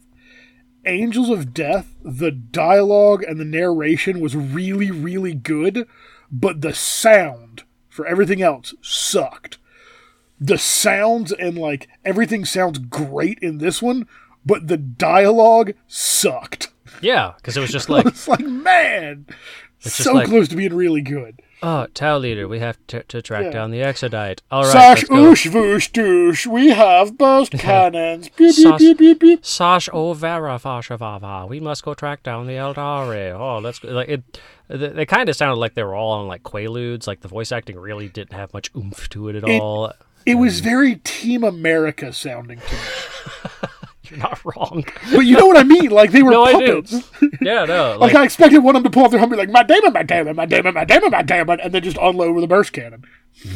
Angels of Death, the dialogue and the narration was really, really good, but the sound for everything else sucked. The sounds and like everything sounds great in this one, but the dialogue sucked. yeah, because it was just like, It's like, man, just so like- close to being really good. oh, Tau leader, we have to, to track Yeah. down the Exodite. All right, Sash oosh voosh douche, we have burst cannons. Beep, beep, Sash- beep, beep, beep. Sash o vera fasha vava. We must go track down the Eldari. Oh, let's go. Like it, they, they kind of sounded like they were all on like quaaludes. Like the voice acting really didn't have much oomph to it at It- all. It was very Team America sounding to me. You're not wrong. But you know what I mean? Like they were No, puppets. yeah, no. Like Like, I expected one of them to pull off their be like, my Damon, my Damon, my Damon, my Damon, my Damon, and then just unload with a burst cannon.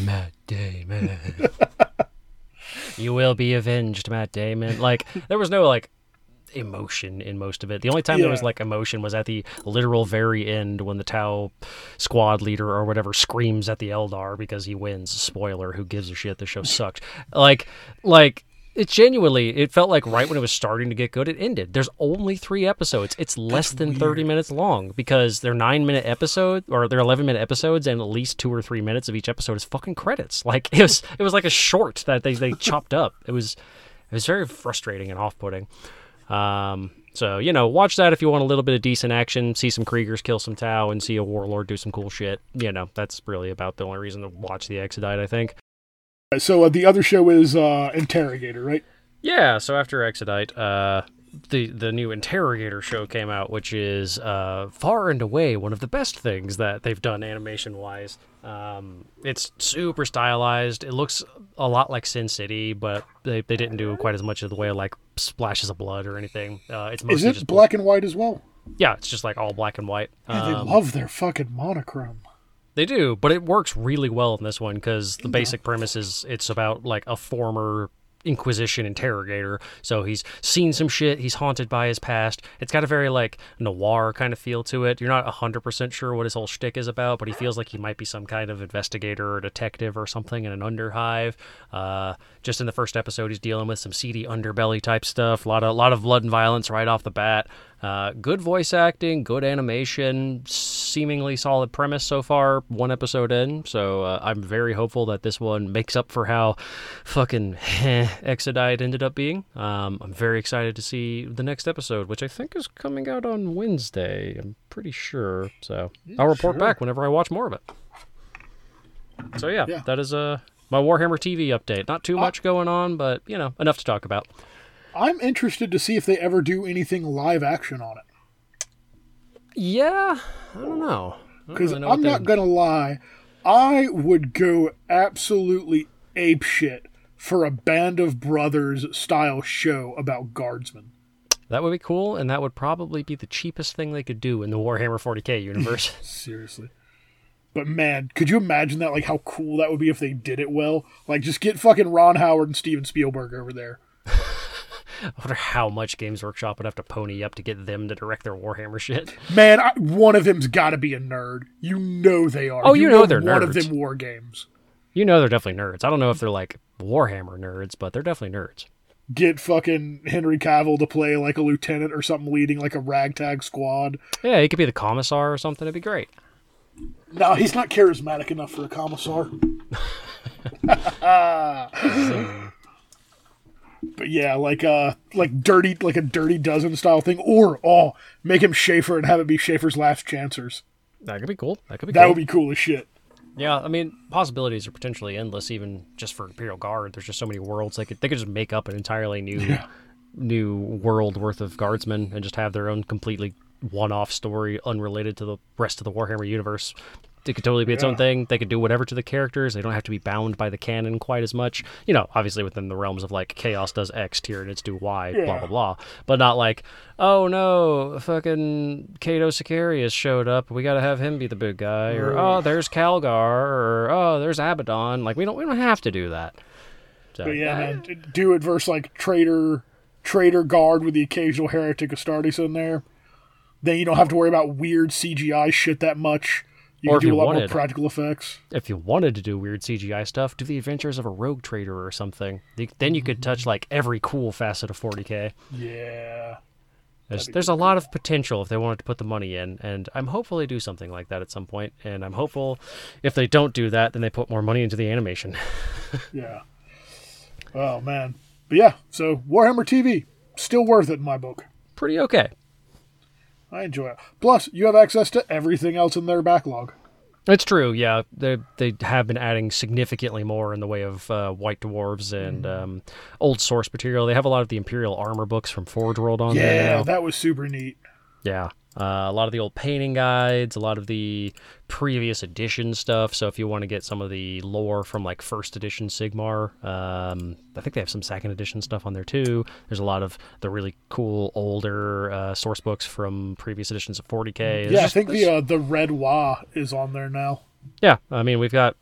Matt Damon. you will be avenged, Matt Damon. Like there was no like emotion in most of it. The only time there was like emotion was at the literal very end when the Tau squad leader or whatever screams at the Eldar because he wins. Spoiler, who gives a shit? The show sucked. Like like it genuinely it felt like right when it was starting to get good it ended. There's only 3 episodes. It's less than 30 minutes long because they're 9 minute episodes or they're 11 minute episodes and at least 2 or 3 minutes of each episode is fucking credits. Like it was it was like a short that they they chopped up. It was it was very frustrating and off-putting. Um, so you know, watch that if you want a little bit of decent action, see some Kriegers kill some Tau, and see a warlord do some cool shit. You know, that's really about the only reason to watch the Exodite, I think. So uh, the other show is uh, Interrogator, right? Yeah. So after Exodite, uh, the the new Interrogator show came out, which is uh, far and away one of the best things that they've done animation wise. Um, it's super stylized. It looks a lot like Sin City, but they, they didn't do quite as much of the way of like splashes of blood or anything. Uh, it's mostly Is it just black and white as well? Yeah, it's just like all black and white. Yeah, they Um, love their fucking monochrome. They do, but it works really well in this one because the basic premise is it's about like a former Inquisition interrogator. So he's seen some shit. He's haunted by his past. It's got a very like noir kind of feel to it. You're not hundred percent sure what his whole shtick is about, but he feels like he might be some kind of investigator or detective or something in an underhive. Uh, just in the first episode, he's dealing with some seedy underbelly type stuff. A lot of a lot of blood and violence right off the bat. Uh, good voice acting, good animation, seemingly solid premise so far. One episode in, so uh, I'm very hopeful that this one makes up for how fucking Exodite ended up being. Um, I'm very excited to see the next episode, which I think is coming out on Wednesday. I'm pretty sure. So I'll report sure. back whenever I watch more of it. So yeah, Yeah. that is uh, my Warhammer TV update. Not too much going on, but you know enough to talk about. I'm interested to see if they ever do anything live action on it. Yeah, I don't know. Because really I'm not gonna lie, I would go absolutely ape shit for a Band of Brothers style show about guardsmen. That would be cool, and that would probably be the cheapest thing they could do in the Warhammer 40k universe. Seriously. But man, could you imagine that? Like how cool that would be if they did it well. Like just get fucking Ron Howard and Steven Spielberg over there. I wonder how much Games Workshop would have to pony up to get them to direct their Warhammer shit. Man, I, one of them's got to be a nerd. You know they are. Oh, you know they're one of nerds. them war games. You know they're definitely nerds. I don't know if they're like Warhammer nerds, but they're definitely nerds. Get fucking Henry Cavill to play like a lieutenant or something, leading like a ragtag squad. Yeah, he could be the commissar or something. It'd be great. No, he's not charismatic enough for a commissar. but yeah, like uh like dirty like a dirty dozen style thing. Or oh, make him Schaeffer and have it be Schaeffer's last chancers. That could be cool. That could be That cool. would be cool as shit. Yeah, I mean, possibilities are potentially endless, even just for Imperial Guard. There's just so many worlds. They could they could just make up an entirely new new world worth of guardsmen and just have their own completely one-off story unrelated to the rest of the Warhammer universe. It could totally be its own thing. They could do whatever to the characters. They don't have to be bound by the canon quite as much. You know, obviously within the realms of like Chaos does X, Tyranids do Y, blah Yeah. blah blah. But not like, oh no, fucking Cato Sicarius showed up. We got to have him be the big guy, or mm. oh, there's Calgar, or oh, there's Abaddon. Like we don't we don't have to do that. So, But yeah, man, do it versus like traitor traitor guard with the occasional heretic Astartes in there. Then you don't have to worry about weird CGI shit that much. You Or if do you a lot more wanted- practical effects. if you wanted to do weird CGI stuff, do the Adventures of a Rogue Trader or something. Then you could touch mm-hmm. like every cool facet of 40k. Yeah. There's, there's a lot of potential if they wanted to put the money in, and I'm hopeful they do something like that at some point. And I'm hopeful if they don't do that, then they put more money into the animation. Yeah. Oh man. But yeah, so Warhammer TV still worth it in my book. Pretty okay. I enjoy it. Plus, you have access to everything else in their backlog. It's true, yeah. They they have been adding significantly more in the way of uh, white dwarves and um, old source material. They have a lot of the Imperial armor books from Forge World on there Yeah, that was super neat. Yeah. Uh, a lot of the old painting guides, a lot of the previous edition stuff. So if you want to get some of the lore from like first edition Sigmar, um, I think they have some second edition stuff on there too. There's a lot of the really cool older uh, source books from previous editions of 40k. There's yeah, I think there's- the uh, the Red Waaagh is on there now. yeah. I mean, we've got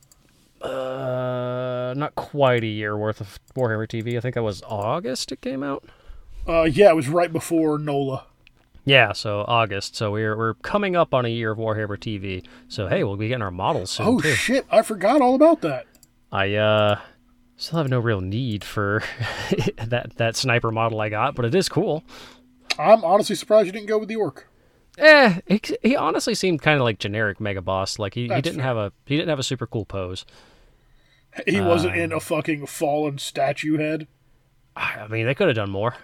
Uh, not quite a year worth of Warhammer TV. I think that was August it came out. Uh, yeah, it was right before NOLA. Yeah, so August. So we're we're coming up on a year of Warhammer TV. So hey, we'll be getting our models soon Oh too. shit! I forgot all about that. I uh still have no real need for that that sniper model I got, but it is cool. I'm honestly surprised you didn't go with the orc. Eh, he, he honestly seemed kind of like generic Mega Boss. Like he, he didn't fair. have a he didn't have a super cool pose. He wasn't in a fucking fallen statue head. I mean, they could have done more.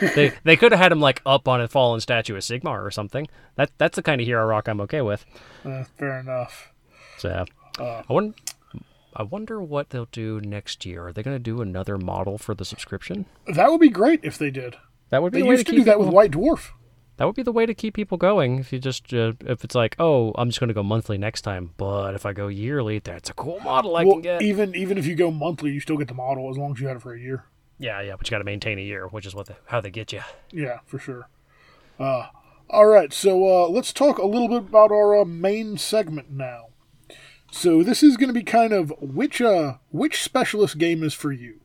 they they could have had him like up on a fallen statue of Sigmar or something. That that's the kind of hero rock I'm okay with. Uh, fair enough. So I wonder, I wonder what they'll do next year. Are they going to do another model for the subscription? That would be great if they did. That would be They the way used to to do that with White Dwarf. That would be the way to keep people going. If you just uh, if it's like, oh, I'm just going to go monthly next time, but if I go yearly, that's a cool model I Well, can get. even even if you go monthly, you still get the model as long as you had it for a year. Yeah, yeah, but you got to maintain a year, which is what the, how they get you. Yeah, for sure. Uh, all right, so uh, let's talk a little bit about our uh, main segment now. So this is going to be kind of which uh, which specialist game is for you.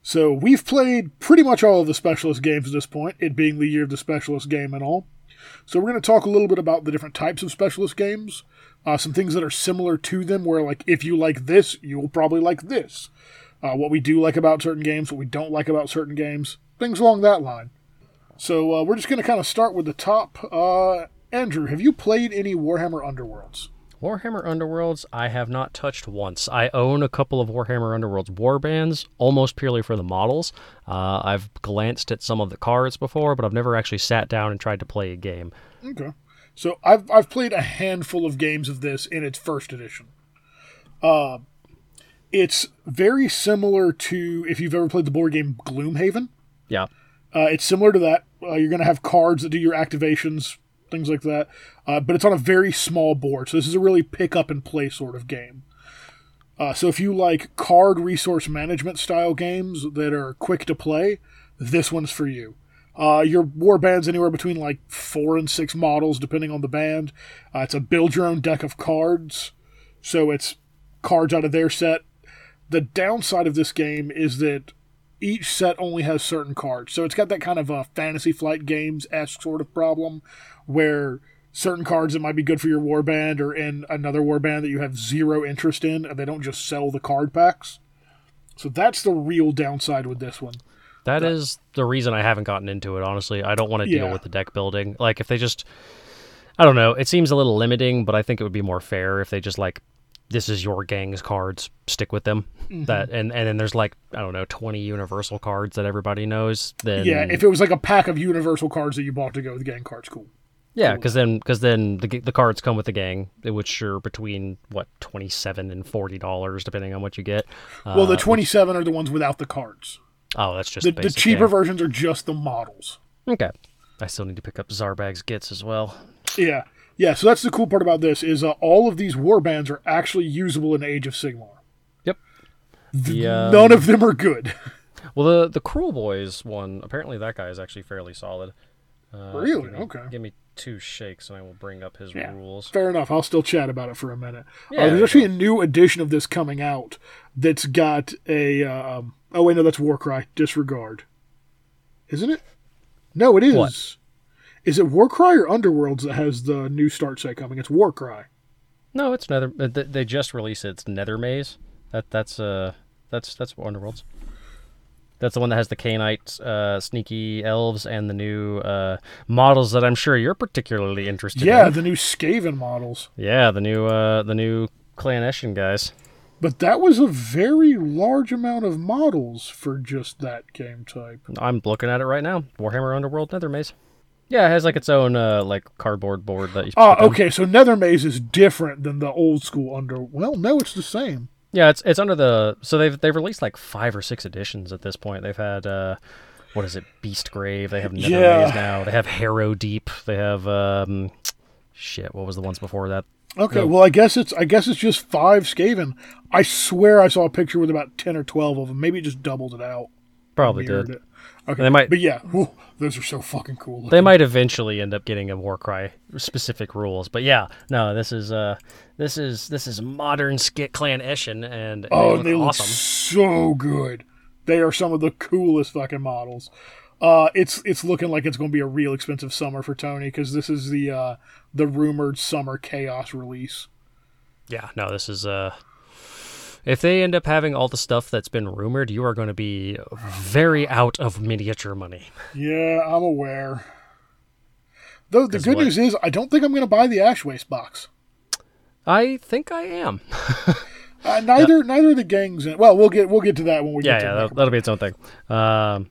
So we've played pretty much all of the specialist games at this point, it being the year of the specialist game and all. So we're going to talk a little bit about the different types of specialist games, uh, some things that are similar to them, where like if you like this, you will probably like this. Uh, what we do like about certain games, what we don't like about certain games, things along that line. So uh, we're just going to kind of start with the top. Uh, Andrew, have you played any Warhammer Underworlds? Warhammer Underworlds, I have not touched once. I own a couple of Warhammer Underworlds warbands, almost purely for the models. Uh, I've glanced at some of the cards before, but I've never actually sat down and tried to play a game. Okay. So I've I've played a handful of games of this in its first edition. Uh, it's very similar to if you've ever played the board game Gloomhaven. Yeah. Uh, it's similar to that. Uh, you're going to have cards that do your activations, things like that. Uh, but it's on a very small board. So this is a really pick up and play sort of game. Uh, so if you like card resource management style games that are quick to play, this one's for you. Uh, your war band's anywhere between like four and six models, depending on the band. Uh, it's a build your own deck of cards. So it's cards out of their set. The downside of this game is that each set only has certain cards. So it's got that kind of a fantasy flight games esque sort of problem where certain cards that might be good for your warband or in another warband that you have zero interest in and they don't just sell the card packs. So that's the real downside with this one. That is the reason I haven't gotten into it, honestly. I don't want to deal Yeah. with the deck building. Like, if they just. I don't know. It seems a little limiting, but I think it would be more fair if they just, like, this is your gang's cards, stick with them. Mm-hmm. That and, and then there's, like, I don't know, 20 universal cards that everybody knows. Then, Yeah, if it was like a pack of universal cards that you bought to go with the gang cards, cool. Yeah, because then because then the the cards come with the gang, which are between what twenty seven and forty dollars, depending on what you get. Well, the Uh, 27 are the ones without the cards. oh, that's just The, the, the cheaper gang. versions are just the models. Okay, I still need to pick up Zarbag's Gitz as well. Yeah. Yeah, so that's the cool part about this is uh, all of these war bands are actually usable in Age of Sigmar. Yep. The, um, None of them are good. well, the the Kruleboyz one apparently that guy is actually fairly solid. Uh, Really? give me- Okay. Give me two shakes and I will bring up his Yeah. rules. Fair enough. I'll still chat about it for a minute. Yeah, uh, there's there actually a new edition of this coming out that's got a. Um, oh wait, no, that's Warcry. Disregard. Isn't it? No, it is. What? Is it Warcry or Underworlds that has the new start set coming? It's Warcry. No, it's Nether. uh, They just released it. It's Nethermaze. That that's uh that's that's Underworlds. That's the one that has the Khainite, uh, sneaky elves, and the new uh, models that I'm sure you're particularly interested Yeah, in. the new Skaven models. Yeah, the new uh, the new Clan Eshin guys. But that was a very large amount of models for just that game type. I'm looking at it right now. Warhammer Underworld Nethermaze. Yeah, it has like its own uh, like cardboard board that you. Put okay, so Nethermaze is different than the old school Under. Well, no, it's the same. Yeah, it's it's under the so they've they've released like five or six editions at this point. They've had uh what is it, Beastgrave, they have Nether Yeah. Maze now, they have Harrowdeep, they have um shit, what was the ones before that? Okay, No. well, I guess it's I guess it's just five Skaven. I swear I saw a picture with about ten or twelve of them. Maybe it just doubled it out. Probably did. it. Okay, They might- but yeah, whew, those are so fucking cool. They might eventually end up getting a Warcry specific rules, but yeah, no, this is uh, this is this is modern Skit Clan Eshin, and oh, they look they look awesome. so good. They are some of the coolest fucking models. Uh, it's it's looking like it's going to be a real expensive summer for Tony because this is the uh, the rumored summer chaos release. Yeah, no, this is uh, if they end up having all the stuff that's been rumored, you are going to be very out of miniature money. Yeah, I'm aware. Though the good what? news is, I don't think I'm going to buy the Ash Waste box. I think I am. Uh, neither neither of the gangs. In, well, we'll get we'll get to that when we yeah, get to yeah, that'll, that'll be its own thing. Um,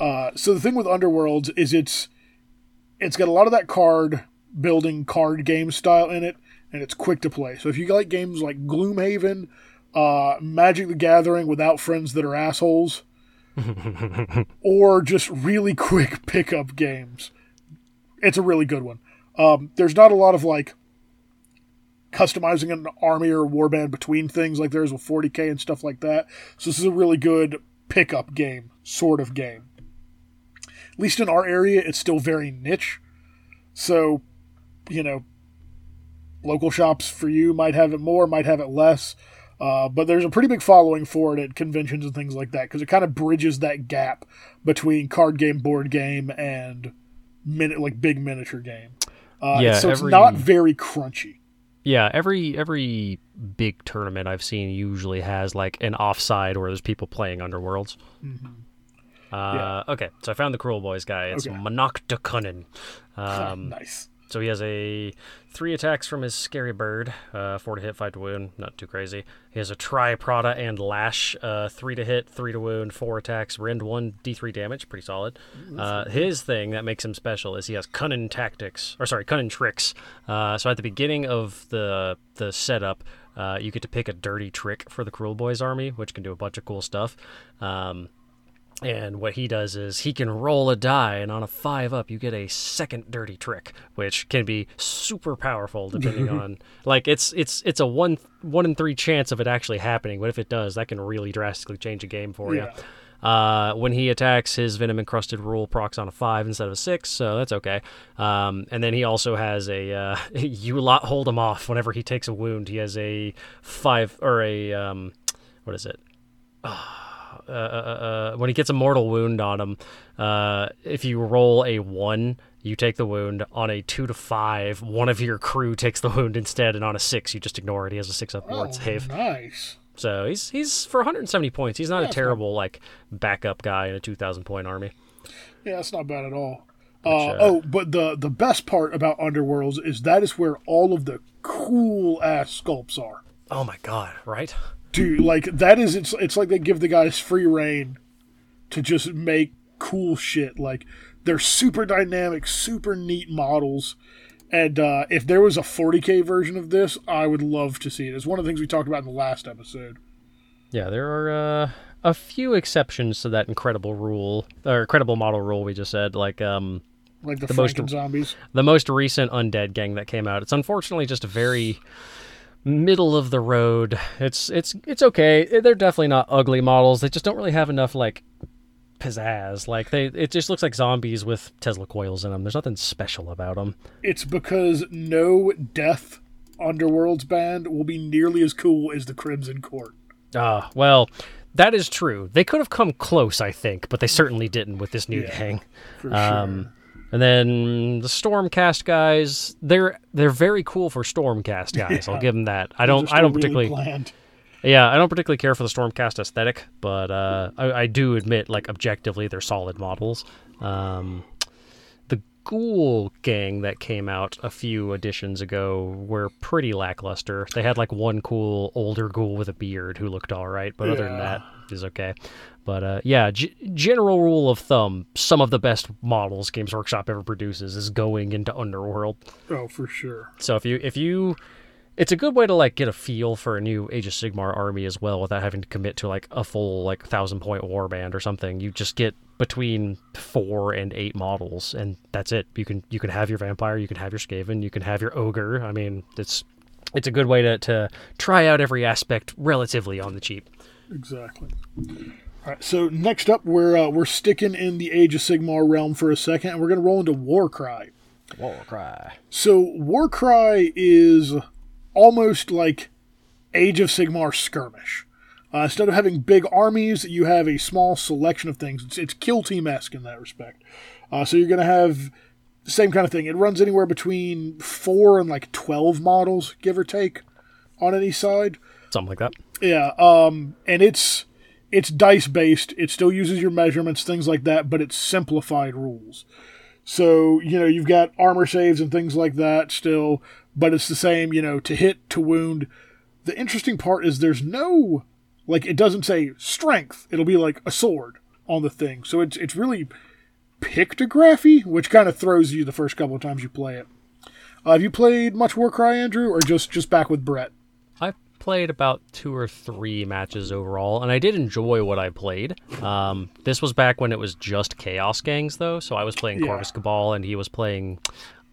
Uh, so the thing with Underworlds is it's it's got a lot of that card building card game style in it, and it's quick to play. So if you like games like Gloomhaven, uh, Magic the Gathering without friends that are assholes, or just really quick pickup games, it's a really good one. Um, there's not a lot of like customizing an army or warband between things like there is with 40k and stuff like that. So this is a really good pickup game, sort of game. At least in our area, it's still very niche. So, you know, local shops for you might have it more, might have it less. Uh, but there's a pretty big following for it at conventions and things like that because it kind of bridges that gap between card game, board game, and minute like big miniature game. Uh, Yeah, so every- it's not very crunchy. yeah, every every big tournament I've seen usually has like an offside where there's people playing Underworlds. Uh, Okay, so I found the Kruleboyz guy. It's Okay. Mannok da Kunnin. Um, nice. So he has a three attacks from his scary bird, uh, four to hit, five to wound, not too crazy. He has a try Prada and lash, uh, three to hit, three to wound, four attacks, rend one, d3 damage, pretty solid. Uh, his thing that makes him special is he has cunning tactics, or sorry, cunning tricks. Uh, so at the beginning of the the setup, uh, you get to pick a dirty trick for the Kruleboyz army, which can do a bunch of cool stuff. Um, and what he does is he can roll a die, and on a five up, you get a second dirty trick, which can be super powerful depending on like it's it's it's a one one in three chance of it actually happening. But if it does, that can really drastically change a game for Yeah. you. Uh, when he attacks, his venom encrusted rule procs on a five instead of a six, so that's okay. Um, and then he also has a uh, you lot hold him off whenever he takes a wound. He has a five or a um, what is it? uh, uh, uh, when he gets a mortal wound on him, uh, if you roll a one, you take the wound. On a two to five, one of your crew takes the wound instead, and on a six, you just ignore it. He has a six up Oh, save. nice. So he's he's for 170 points. He's not That's a terrible like backup guy in a 2,000 point army. Yeah, that's not bad at all. Which, Uh, uh, oh, but the the best part about Underworlds is that is where all of the cool ass sculpts are. Oh my god! Right? Dude, like that is it's it's like they give the guys free reign to just make cool shit. Like they're super dynamic, super neat models. And uh, if there was a 40k version of this, I would love to see it. It's one of the things we talked about in the last episode. Yeah, there are uh, a few exceptions to that incredible rule or incredible model rule we just said. Like um, Like the, The most- zombies. the most recent undead gang that came out. It's unfortunately just a very middle of the road. It's it's it's okay. They're definitely not ugly models. They just don't really have enough like pizzazz. Like they, it just looks like zombies with Tesla coils in them. There's nothing special about them. It's because no Death Underworlds band will be nearly as cool as the Crimson Court. Ah, well, that is true. They could have come close, I think, but they certainly didn't with this new Yeah, gang. For Um, and then the Stormcast guys, they're they're very cool for Stormcast guys. I'll give them that. I don't I don't really particularly bland. yeah I don't particularly care for the Stormcast aesthetic, but uh, I, I do admit like objectively they're solid models. Um, the Ghoul gang that came out a few editions ago were pretty lackluster. They had like one cool older ghoul with a beard who looked all right, but other than that, is okay. But uh, yeah, g- general rule of thumb: some of the best models Games Workshop ever produces is going into Underworld. Oh, for sure. So if you if you it's a good way to like get a feel for a new Age of Sigmar army as well without having to commit to like a full like thousand point warband or something. You just get between four and eight models and that's it. You can you can have your vampire, you can have your Skaven, you can have your ogre. I mean, it's it's a good way to, to try out every aspect relatively on the cheap. Exactly. All right, so next up, we're uh, we're sticking in the Age of Sigmar realm for a second, and we're going to roll into Warcry. Warcry. So Warcry is almost like Age of Sigmar skirmish. Uh, instead of having big armies, you have a small selection of things. It's, it's kill team esque in that respect. Uh, so you're going to have the same kind of thing. It runs anywhere between four and like twelve models, give or take, on any side. Something like that. Yeah, um, and it's it's dice based. It still uses your measurements, things like that, but it's simplified rules. So you know you've got armor saves and things like that still, but it's the same. You know, to hit, to wound. The interesting part is there's no like it doesn't say strength. It'll be like a sword on the thing. So it's it's really pictography, which kind of throws you the first couple of times you play it. Uh, have you played much Warcry, Andrew, or just just back with Brett? Played about two or three matches overall, and I did enjoy what I played. Um, this was back when it was just Chaos Gangs, though, so I was playing Yeah. Corvus Cabal, and he was playing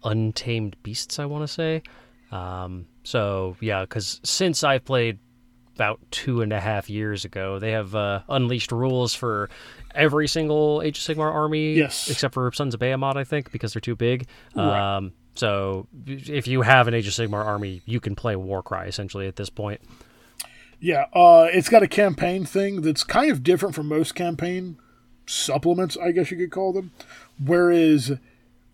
Untamed Beasts, I want to say. Um, so yeah, because since I've played about two and a half years ago, they have uh, unleashed rules for every single Age of Sigmar army, Yes. except for Sons of Behemoth, I think, because they're too big. Right. Um, so if you have an Age of Sigmar army, you can play Warcry essentially at this point. Yeah, uh, it's got a campaign thing that's kind of different from most campaign supplements, I guess you could call them. Whereas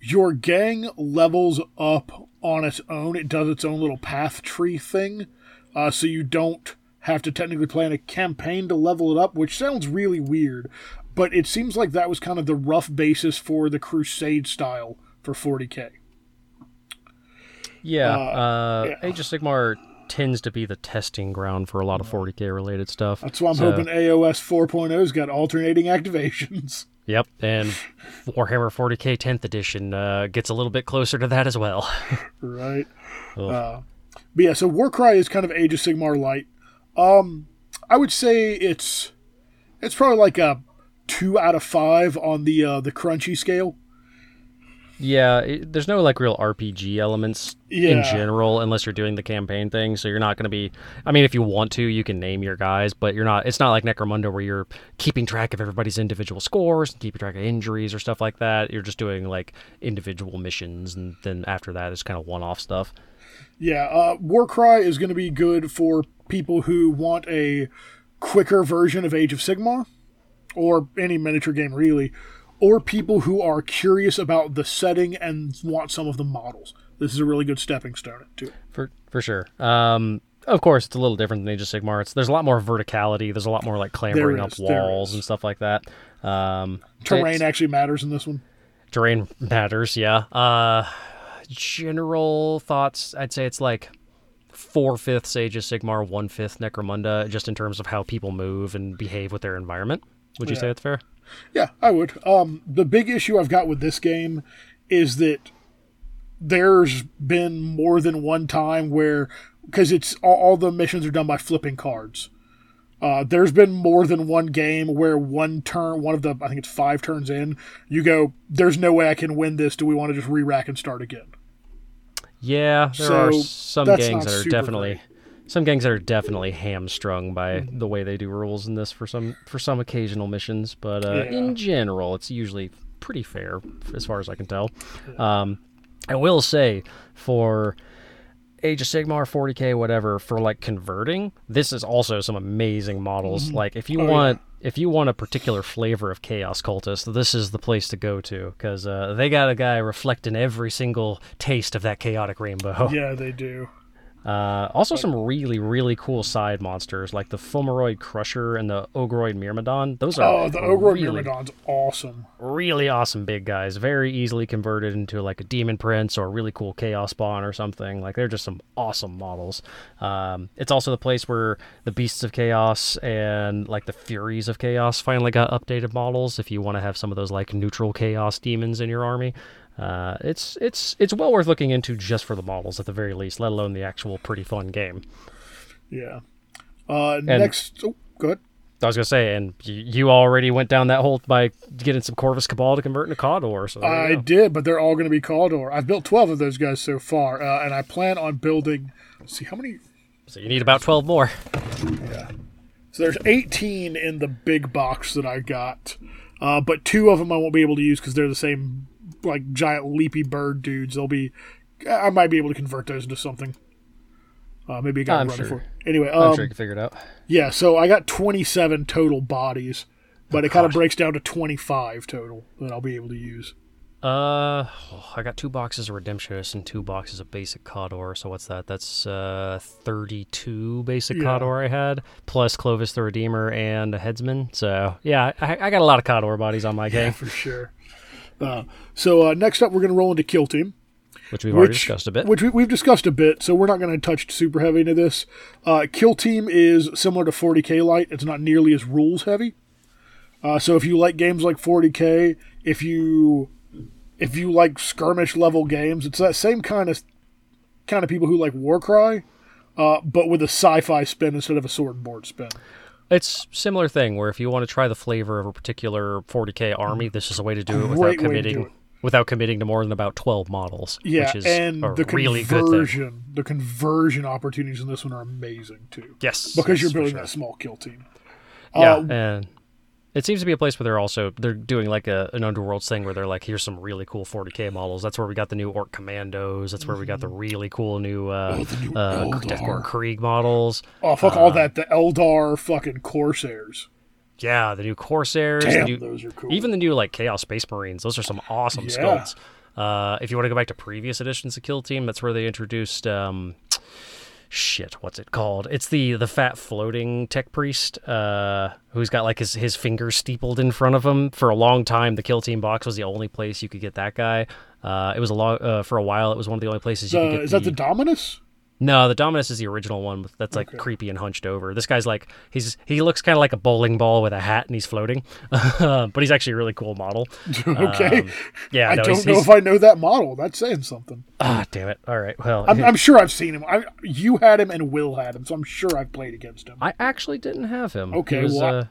your gang levels up on its own, it does its own little path tree thing. Uh, so you don't have to technically plan a campaign to level it up, which sounds really weird. But it seems like that was kind of the rough basis for the Crusade style for 40k. Yeah, Uh, uh, yeah. Age of Sigmar tends to be the testing ground for a lot of 40k related stuff. That's why I'm So- hoping AOS 4.0's got alternating activations. Yep, and Warhammer 40k 10th edition uh, gets a little bit closer to that as well. right? Ugh. Uh, but yeah, so Warcry is kind of Age of Sigmar light. Um, I would say it's it's probably like a two out of five on the uh, the crunchy scale. Yeah, it, there's no like real RPG elements in general unless you're doing the campaign thing. So you're not going to be. I mean, if you want to, you can name your guys, but you're not. It's not like Necromunda where you're keeping track of everybody's individual scores and keeping track of injuries or stuff like that. You're just doing like individual missions, and then after that, it's kind of one-off stuff. Yeah, uh, Warcry is going to be good for people who want a quicker version of Age of Sigmar, or any miniature game really, or people who are curious about the setting and want some of the models. This is a really good stepping stone to it. For for sure. Um, of course, it's a little different than Age of Sigmar. It's there's a lot more verticality. There's a lot more like clambering There up walls and stuff like that. Um, Terrain actually matters in this one. terrain matters. Yeah. Uh, general thoughts. I'd say it's like four fifths Age of Sigmar, one fifth Necromunda, just in terms of how people move and behave with their environment. Would you Yeah. say that's fair? Yeah, I would. Um, the big issue I've got with this game is that there's been more than one time where, because it's all, all the missions are done by flipping cards. Uh, there's been more than one game where one turn, one of the, I think it's five turns in, you go, there's no way I can win this. Do we want to just re rack and start again? Yeah, there are some gangs that are definitely great. Some gangs are definitely hamstrung by Mm-hmm. the way they do rules in this for some for some occasional missions, but uh, Yeah. in general, it's usually pretty fair as far as I can tell. Um, I will say for Age of Sigmar, 40k, whatever, for like converting, this is also some amazing models. Like if you Oh, yeah. want if you want a particular flavor of Chaos Cultist, this is the place to go to because uh, they got a guy reflecting every single taste of that chaotic rainbow. Yeah, they do. Uh, also, some really, really cool side monsters like the Fomoroid Crusher and the Ogroid Myrmidon. Those are Oh, the Ogre really, Myrmidon's awesome. really awesome big guys. Very easily converted into like a Demon Prince or a really cool Chaos Spawn or something. Like they're just some awesome models. Um, it's also the place where the Beasts of Chaos and like the Furies of Chaos finally got updated models. If you want to have some of those like neutral Chaos demons in your army. Uh, it's it's it's well worth looking into just for the models at the very least, let alone the actual pretty fun game. Yeah. Uh, next, oh, good. I was gonna say, and you, you already went down that hole by getting some Corvus Cabal to convert into Cawdor. So I go. did, but they're all going to be Cawdor. I've built 12 of those guys so far, uh, and I plan on building. Let's see, how many? so you need about twelve more. Yeah. So there's 18 in the big box that I got, uh, but two of them I won't be able to use because they're the same like giant leapy bird dudes. They'll be, I might be able to convert those into something. Uh, maybe a guy I'm running sure. for. Anyway, I'm um, sure you can figure it out. yeah. So I got 27 total bodies, but Oh, it kind of breaks down to 25 total that I'll be able to use. Uh, oh, I got two boxes of Redemptionist and two boxes of Basic Cawdor. So what's that? That's uh 32 Basic Yeah. Cawdor I had, plus Klovis the Redeemer and a Headsman. So yeah, I, I got a lot of Cawdor bodies on my Yeah, game, for sure. Uh, so uh, next up, we're going to roll into Kill Team. which we've already discussed a bit. Which we, we've discussed a bit, so we're not going to touch super heavy into this. Uh, Kill Team is similar to 40k Light. It's not nearly as rules heavy. Uh, so if you like games like 40k, if you if you like skirmish level games, it's that same kind of kind of people who like Warcry, uh, but with a sci-fi spin instead of a sword and board spin. It's similar thing where if you want to try the flavor of a particular 40k army, this is a way to do it without committing it. without committing to more than about 12 models, Yeah, which is and the really conversion, the conversion opportunities in this one are amazing too, Yes, because yes, you're building sure. that small kill team. Yeah, Uh, and it seems to be a place where they're also they're doing like a an underworlds thing where they're like, here's some really cool 40k models. That's where we got the new Orc Commandos. That's where we got the really cool new uh, Mm-hmm. Oh, new uh Death Korps Krieg models. Oh fuck Uh, all that! The Eldar fucking Corsairs. Yeah, the new Corsairs. the Damn, new- those are cool. Even the new like Chaos Space Marines. Those are some awesome Yeah. sculpts. Uh, if you want to go back to previous editions of Kill Team, that's where they introduced. Um, shit, what's it called? It's the the fat floating tech priest uh, who's got like his his fingers steepled in front of him. For a long time, the Kill Team box was the only place you could get that guy. Uh, it was a long uh, for a while. It was one of the only places you The- could get. is that the Dominus? No, the Dominus is the original one that's like Okay. creepy and hunched over. This guy's like he's he looks kind of like a bowling ball with a hat and he's floating, but he's actually a really cool model. okay, Um, yeah, I no, don't he's, know he's- if I know that model. That's saying something. Ah, damn it! All right, well, I'm, I'm sure I've seen him. I, you had him and Will had him, so I'm sure I've played against him. I actually didn't have him. Okay, he was, well, uh,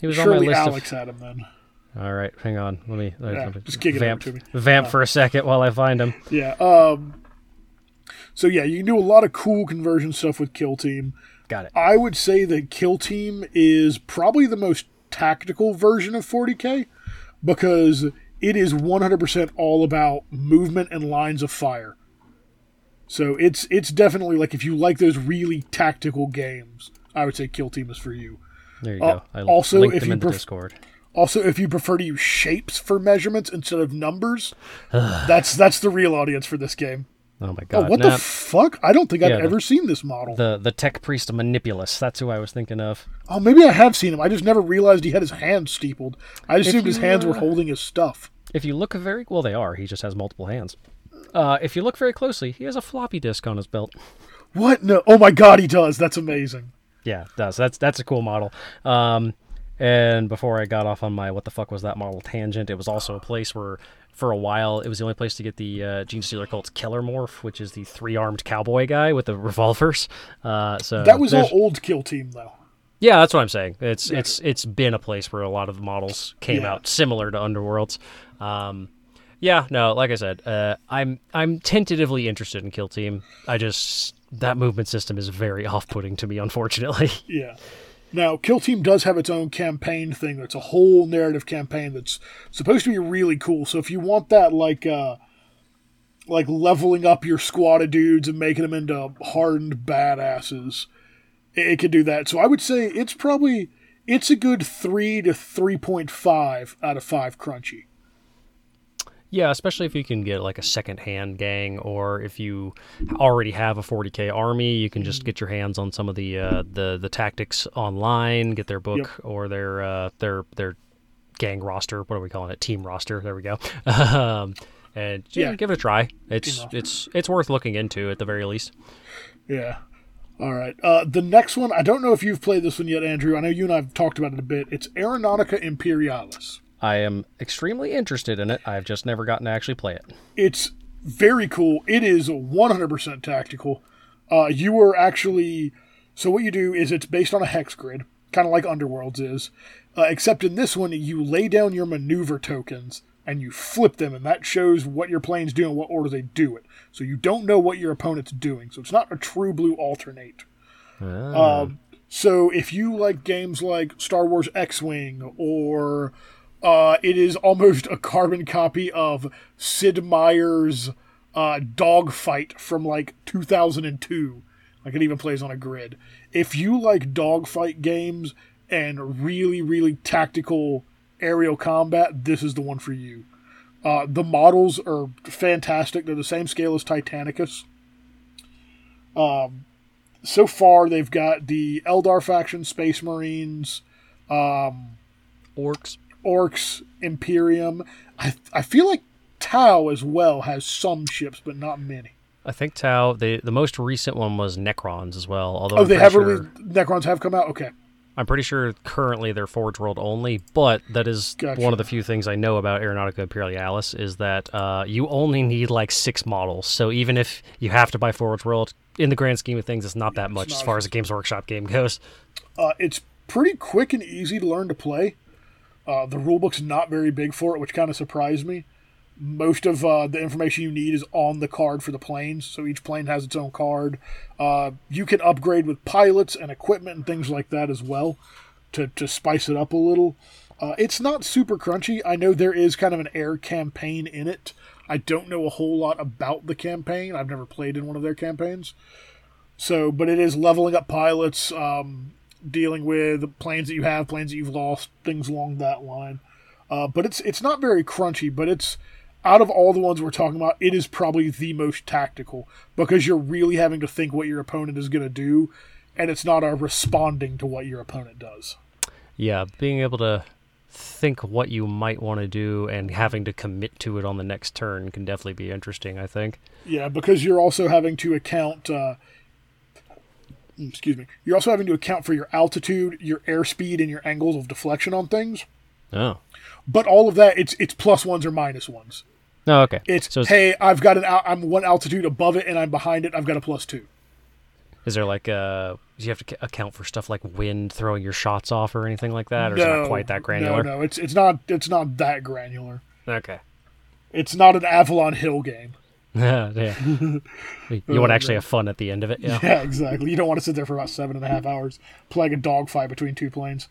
he was on my Surely list Alex had him then. All right, hang on. Let me uh, let me just kick it vamp, to me. vamp for a second while I find him. Yeah. Um. So yeah, you can do a lot of cool conversion stuff with Kill Team. Got it. I would say that Kill Team is probably the most tactical version of 40k because it is 100% all about movement and lines of fire. So it's it's definitely like if you like those really tactical games, I would say Kill Team is for you. There you Uh, go. I also, linked if them you in the pref- Discord. Also, if you prefer to use shapes for measurements instead of numbers, that's that's the real audience for this game. Oh my Oh, god! what nah, the fuck? I don't think I've Yeah, the- ever seen this model. the the tech priest Manipulus. That's who I was thinking of. Oh, maybe I have seen him. I just never realized he had his hands steepled. I assumed his hands were holding his stuff. If you look very well, they are. He just has multiple hands. Uh, if you look very closely, he has a floppy disk on his belt. What? No. Oh my god, he does. That's amazing. Yeah, it does. That's that's a cool model. Um, and before I got off on my what the fuck was that model tangent, it was also a place where for a while it was the only place to get the uh, Genestealer Cult's Kelermorph, which is the three armed cowboy guy with the revolvers. Uh, so That was all old kill team though. Yeah, that's what I'm saying. It's it's it's been a place where a lot of the models came Yeah. out similar to Underworlds. Um, yeah, no, like I said, uh, I'm I'm tentatively interested in Kill Team. I just that movement system is very off-putting to me, unfortunately. Yeah. Now, Kill Team does have its own campaign thing. That's a whole narrative campaign that's supposed to be really cool. So if you want that, like, uh, like leveling up your squad of dudes and making them into hardened badasses, it, it could do that. So I would say it's probably it's a good three to three point five out of five crunchy. Yeah, especially if you can get like a second-hand gang, or if you already have a 40k army, you can just get your hands on some of the uh, the the tactics online, get their book or their uh, their their gang roster. What are we calling it? Team roster. There we go. um, and yeah, Yeah. give it a try. It's it's it's worth looking into at the very least. Yeah. All right. Uh, the next one, I don't know if you've played this one yet, Andrew. I know you and I have talked about it a bit. It's Aeronautica Imperialis. I am extremely interested in it. I've just never gotten to actually play it. It's very cool. It is 100% tactical. Uh, you are actually. So, what you do is it's based on a hex grid, kind of like Underworlds is. Uh, except in this one, you lay down your maneuver tokens and you flip them, and that shows what your planes do and what order they do it. So, you don't know what your opponent's doing. So, it's not a true blue alternate. Ah. Um, So if you like games like Star Wars X-wing or uh, it is almost a carbon copy of Sid Meier's uh, Dogfight from like 2002. Like it even plays on a grid. If you like dogfight games and really, really tactical aerial combat, this is the one for you. Uh, the models are fantastic. They're the same scale as Titanicus. Um, so far, they've got the Eldar faction, Space Marines, um, Orcs. Orcs, Imperium. I, I feel like Tau as well has some ships, but not many. I think Tau. The the most recent one was Necrons as well. Although Oh, I'm they have sure, released Necrons have come out. Okay, I'm pretty sure currently they're Forge World only, but that is Gotcha. one of the few things I know about Aeronautica Imperialis is that uh, you only need like six models. So even if you have to buy Forge World, in the grand scheme of things, it's not that much as far as a Games Workshop game goes. uh, it's pretty quick and easy to learn to play. Uh, the rulebook's not very big for it, which kind of surprised me. Most of uh, the information you need is on the card for the planes, so each plane has its own card. Uh, you can upgrade with pilots and equipment and things like that as well to, to spice it up a little. Uh, it's not super crunchy. I know there is kind of an air campaign in it. I don't know a whole lot about the campaign. I've never played in one of their campaigns. So, but it is leveling up pilots, um, dealing with planes that you have, planes that you've lost, things along that line. Uh, but it's it's not very crunchy, but it's out of all the ones we're talking about, it is probably the most tactical because you're really having to think what your opponent is going to do, and it's not a responding to what your opponent does. Yeah, being able to think what you might want to do and having to commit to it on the next turn can definitely be interesting. I think. Yeah, because you're also having to account. Uh, excuse me. You're also having to account for your altitude, your airspeed, and your angles of deflection on things. Oh. But all of that, it's it's plus ones or minus ones. No, okay. It's, so is, hey, I've got an I'm one altitude above it and I'm behind it. I've got a plus two. is there like uh do you have to c- account for stuff like wind throwing your shots off or anything like that, or is it not quite that granular? No, no, it's it's not it's not that granular. Okay. It's not an Avalon Hill game. yeah. You want to actually have fun at the end of it, yeah. Yeah, exactly. You don't want to sit there for about seven and a half hours playing a dogfight between two planes.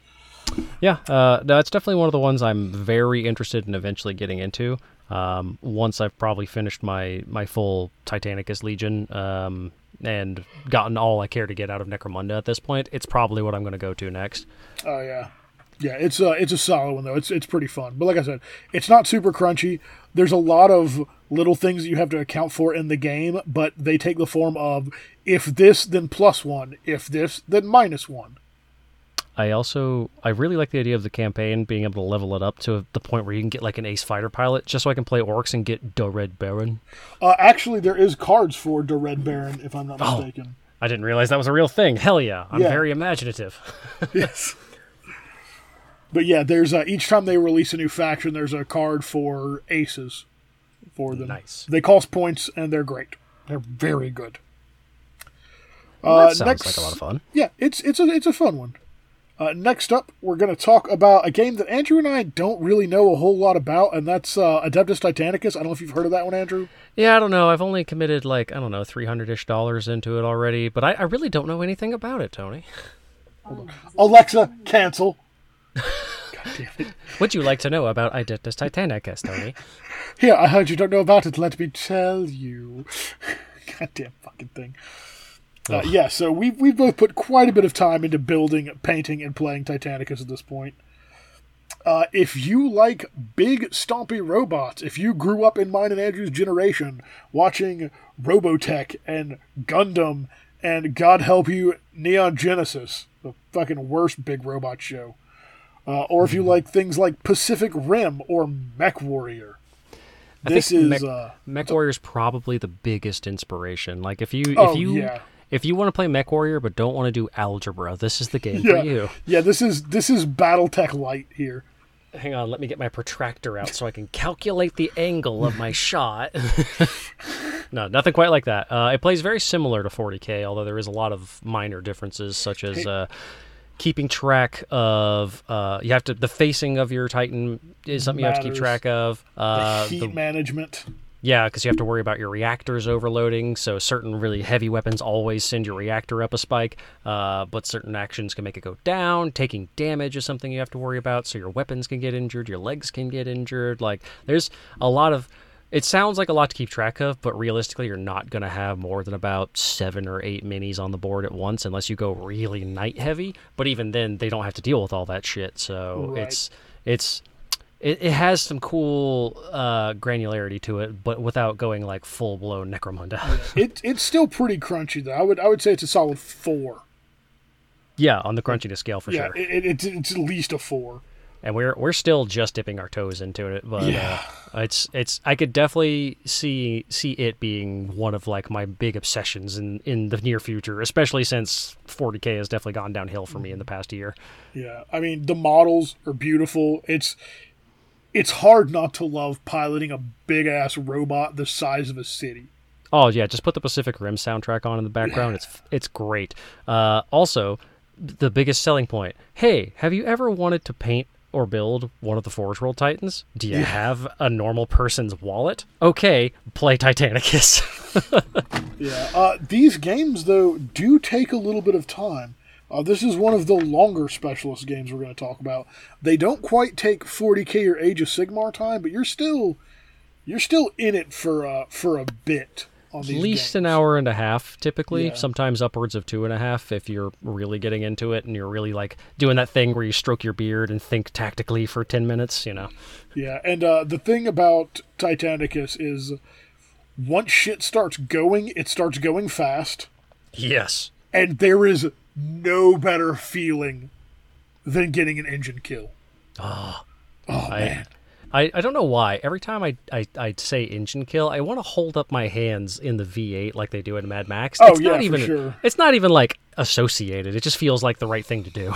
Yeah, uh, no, it's definitely one of the ones I'm very interested in eventually getting into. Um, once I've probably finished my my full Titanicus Legion um, and gotten all I care to get out of Necromunda at this point, it's probably what I'm going to go to next. Oh yeah, yeah. It's a it's a solid one though. It's it's pretty fun. But like I said, it's not super crunchy. There's a lot of little things that you have to account for in the game, but they take the form of if this then plus one, if this then minus one. I also I really like the idea of the campaign being able to level it up to the point where you can get like an ace fighter pilot, just so I can play orcs and get the Red Baron. Uh, actually, there is cards for the Red Baron, if I'm not Oh. mistaken. I didn't realize that was a real thing. Hell yeah, I'm Yeah. very imaginative. yes. But yeah, there's uh, each time they release a new faction, there's a card for aces for them. Nice. They cost points and they're great. They're very good. Well, Uh, that sounds next- like a lot of fun. Yeah, it's it's a it's a fun one. Uh, next up, we're going to talk about a game that Andrew and I don't really know a whole lot about, and that's uh, Adeptus Titanicus. I don't know if you've heard of that one, Andrew. Yeah, I don't know. I've only committed like I don't know, three hundred ish dollars into it already, but I, I really don't know anything about it, Tony. Alexa, cancel. God damn it. Would you like to know about Idectus Titanicus, Tony? Here, I heard you don't know about it. Let me tell you. Goddamn fucking thing. Uh, yeah, so we've, we've both put quite a bit of time into building, painting, and playing Titanicus at this point. Uh, if you like big, stompy robots, if you grew up in mine and Andrew's generation watching Robotech and Gundam and God help you, Neon Genesis, the fucking worst big robot show, uh, or if you like things like Pacific Rim or Mech Warrior, I this is Mech, uh, Mech Warrior's probably the biggest inspiration. Like if you Oh, if you yeah. if you want to play Mech Warrior but don't want to do algebra, this is the game yeah, for you. yeah. This is this is BattleTech Light here. Hang on, let me get my protractor out so I can calculate the angle of my shot. no, nothing quite like that. Uh, it plays very similar to 40k, although there is a lot of minor differences, such as uh, keeping track of. Uh, you have to the facing of your Titan is something you have to keep track of. The Uh, heat the, management. Yeah, because you have to worry about your reactors overloading. So certain really heavy weapons always send your reactor up a spike, uh, but certain actions can make it go down. Taking damage is something you have to worry about. So your weapons can get injured, your legs can get injured. Like there's a lot of. It sounds like a lot to keep track of, but realistically, you're not going to have more than about seven or eight minis on the board at once unless you go really knight heavy. But even then, they don't have to deal with all that shit. So Right. it's it's it, it has some cool uh, granularity to it, but without going like full blown Necromunda. it it's still pretty crunchy though. I would I would say it's a solid four. yeah, on the crunchiness scale for yeah, sure. it, it, it's it's at least a four. And we're we're still just dipping our toes into it, but Yeah. uh, it's it's I could definitely see see it being one of like my big obsessions in in the near future, especially since 40k has definitely gone downhill for me in the past year. Yeah, I mean the models are beautiful. It's it's hard not to love piloting a big ass robot the size of a city. Oh yeah, just put the Pacific Rim soundtrack on in the background. It's it's great. Uh, also, the biggest selling point. Hey, have you ever wanted to paint or build one of the Forge World Titans? Do you have a normal person's wallet? Okay, play Titanicus. Yeah, uh, these games though do take a little bit of time. Uh, this is one of the longer specialist games we're going to talk about. They don't quite take 40k or Age of Sigmar time, but you're still you're still in it for uh, for a bit At least games. an hour and a half, typically. Yeah. Sometimes upwards of two and a half if you're really getting into it and you're really like doing that thing where you stroke your beard and think tactically for ten minutes. You know. Yeah, and uh, the thing about Titanicus is once shit starts going, it starts going fast, Yes. and there is no better feeling than getting an engine kill. Oh, I, man. I, I don't know why. Every time I, I, I say engine kill, I want to hold up my hands in the V8 like they do in Mad Max. Oh, it's yeah, not for even sure. it's not even like associated. It just feels like the right thing to do.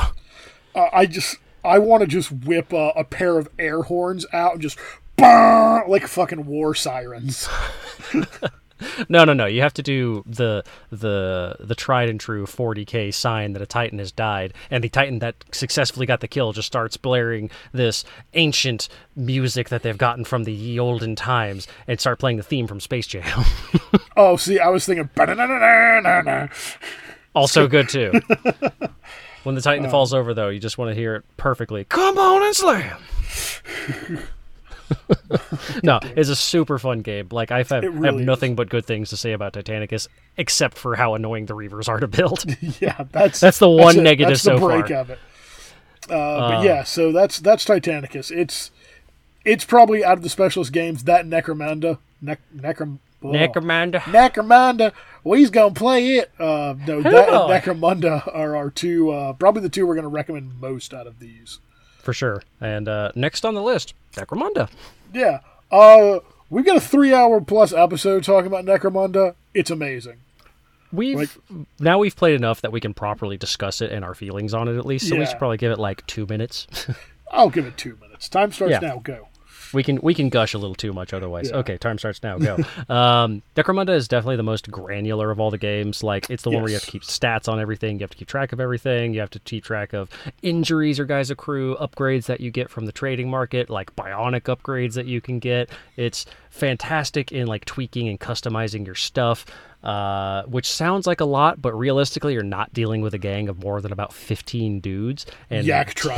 Uh, I just I want to just whip uh, a pair of air horns out and just bah, like fucking war sirens. no, no, no. You have to do the the the tried and true 40k sign that a Titan has died, and the Titan that successfully got the kill just starts blaring this ancient music that they've gotten from the ye olden times, and start playing the theme from Space Jam. Oh, see, I was thinking. Also good too. when the Titan uh. falls over, though, you just want to hear it perfectly. Come on and slam. no, it's a super fun game. Like I've have, It have really nothing but good things to say about Titanicus, except for how annoying the Reavers are to build. Yeah, that's That's the one it. negative that's the so break far. of it. Uh, but yeah, so that's that's Titanicus. It's it's probably out of the specialist games that Necromunda, Nec, Necrom, oh, Necromanda. Necromunda. We's gonna play it. Uh, no, that and. Necromunda are our two, uh, probably the two we're gonna recommend most out of these. For sure. And uh, next on the list, Necromunda. Yeah. Uh, we've got a three-hour plus episode talking about Necromunda. It's amazing. We've Like- now we've played enough that we can properly discuss it and our feelings on it at least. So we should probably give it like two minutes. I'll give it two minutes. Time starts Yeah. now. Go. We can we can gush a little too much otherwise. Yeah. Okay, time starts now. Go. um, Necromunda is definitely the most granular of all the games. Like it's the one where you have to keep stats on everything. You have to keep track of everything. You have to keep track of injuries your guys accrue, upgrades that you get from the trading market, like bionic upgrades that you can get. It's fantastic in like tweaking and customizing your stuff. Uh, which sounds like a lot, but realistically, you're not dealing with a gang of more than about 15 dudes. And Yak tribe.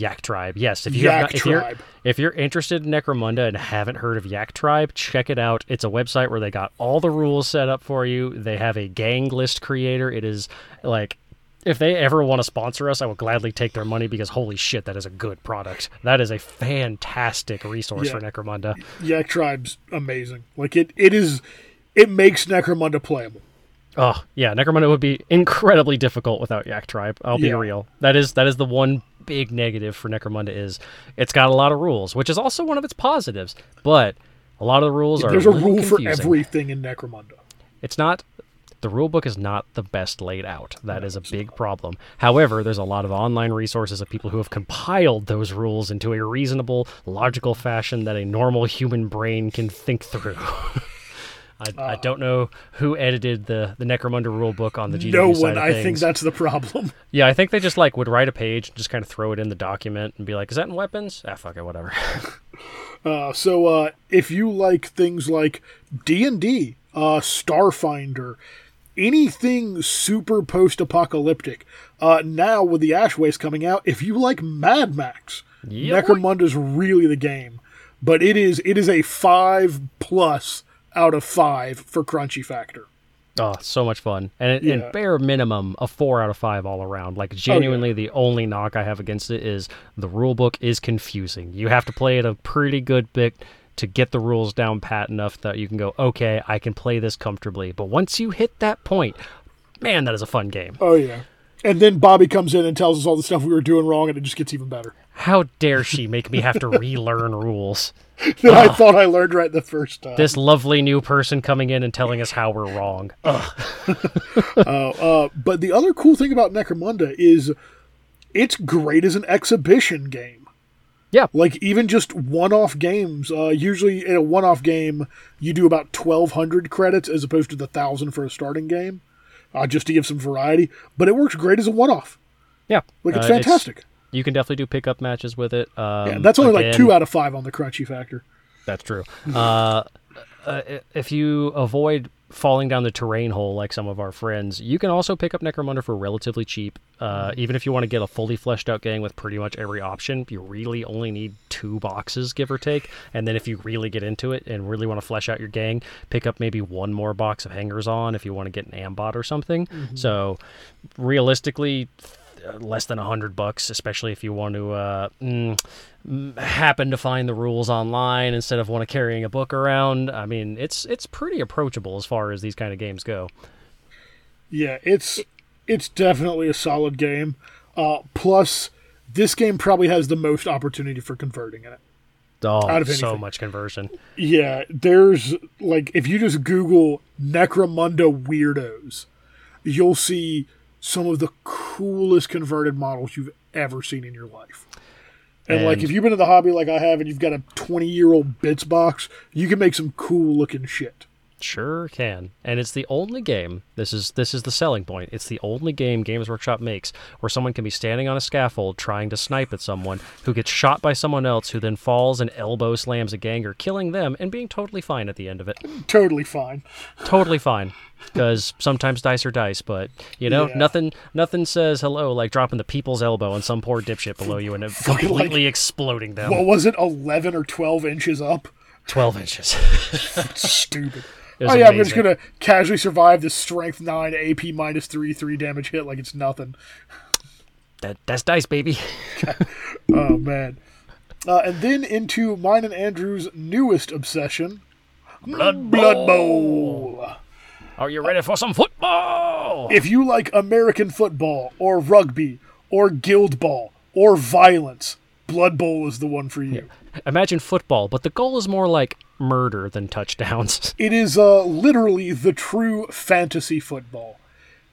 Yak Tribe. Yes, if you Yak have not, if you're if you're interested in Necromunda and haven't heard of Yak Tribe, check it out. It's a website where they got all the rules set up for you. They have a gang list creator. It is like if they ever want to sponsor us, I will gladly take their money because holy shit, that is a good product. That is a fantastic resource Yeah. for Necromunda. Yak Tribe's amazing. Like it, it is. It makes Necromunda playable. Oh yeah, Necromunda would be incredibly difficult without Yak Tribe. I'll be Yeah. real. That is that is the one big negative for Necromunda is it's got a lot of rules, which is also one of its positives. But a lot of the rules are There's a rule for everything in Necromunda. It's not the rule book is not the best laid out. That is a big problem. However, there's a lot of online resources of people who have compiled those rules into a reasonable, logical fashion that a normal human brain can think through. I, I don't know who edited the the Necromunda rule book on the GW no one. I think that's the problem. Yeah, I think they just like would write a page and just kind of throw it in the document and be like, "Is that in weapons?" Ah, fuck it, whatever. Uh, so uh, if you like things like D and D, uh, Starfinder, anything super post-apocalyptic, uh, now with the Ash Waste coming out, if you like Mad Max, Yeah, Necromunda's really the game. But it is it is a five plus out of five for crunchy factor. Oh, so much fun. And, it, Yeah. and bare minimum, a four out of five all around. Like, oh, genuinely, the only knock I have against it is the rule book is confusing. You have to play it a pretty good bit to get the rules down pat enough that you can go, okay, I can play this comfortably. But once you hit that point, man, that is a fun game. Oh yeah. And then Bobby comes in and tells us all the stuff we were doing wrong, and it just gets even better. How dare she make me have to relearn rules? That I thought I learned right the first time. This lovely new person coming in and telling us how we're wrong. Ugh. Uh, but the other cool thing about Necromunda is it's great as an exhibition game. Yeah. Like even just one-off games. Uh, usually in a one-off game, you do about twelve hundred credits as opposed to the thousand for a starting game, uh, just to give some variety. But it works great as a one-off. Yeah. Like it's Uh, fantastic. you can definitely do pickup matches with it. Um, yeah, that's only like two out of five on the crunchy factor. That's true. Uh, uh, if you avoid falling down the terrain hole like some of our friends, you can also pick up Necromunda for relatively cheap. Uh, even if you want to get a fully fleshed out gang with pretty much every option, you really only need two boxes, give or take. And then if you really get into it and really want to flesh out your gang, pick up maybe one more box of hangers on if you want to get an ambot or something. So realistically, less than a hundred bucks, especially if you want to uh, mm, happen to find the rules online instead of want to carrying a book around. I mean, it's it's pretty approachable as far as these kind of games go. Yeah, it's it's definitely a solid game. Uh, plus, this game probably has the most opportunity for converting in it. Oh, Out of so much conversion. Yeah, there's like if you just Google Necromunda weirdos, you'll see some of the coolest converted models you've ever seen in your life. And, like if you've been in the hobby like I have and you've got a 20 year old bits box, you can make some cool looking shit. Sure can. And it's the only game, this is this is the selling point. It's the only game Games Workshop makes where someone can be standing on a scaffold trying to snipe at someone who gets shot by someone else who then falls and elbow slams a ganger, killing them and being totally fine at the end of it. Totally fine. totally fine because sometimes dice are dice but you know Yeah. nothing nothing says hello like dropping the people's elbow on some poor dipshit below you and completely exploding them What was it, 11 or 12 inches up? 12 inches Stupid. Oh yeah, I'm just gonna casually survive this strength nine AP minus three three damage hit like it's nothing. that, that's dice baby Oh man. Uh, and then into mine and Andrew's newest obsession, blood Blood Bowl. are you ready for some football If you like American football or rugby or guild ball or violence, Blood Bowl is the one for you. imagine football but the goal is more like murder than touchdowns It is uh, literally the true fantasy football.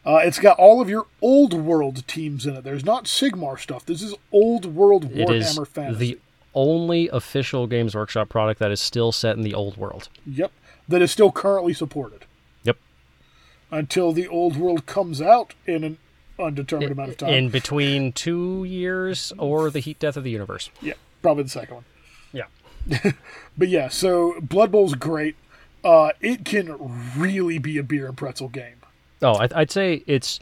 Uh, it's got all of your old world teams in it. There's not Sigmar stuff. This is old world it is Warhammer fantasy. the only official games workshop product that is still set in the old world Yep. That is still currently supported yep until the old world comes out in an undetermined amount of time. in between two years or the heat death of the universe yeah, probably the second one. yeah But yeah, so Blood Bowl's great. Uh, it can really be a beer and pretzel game. Oh, I'd say it's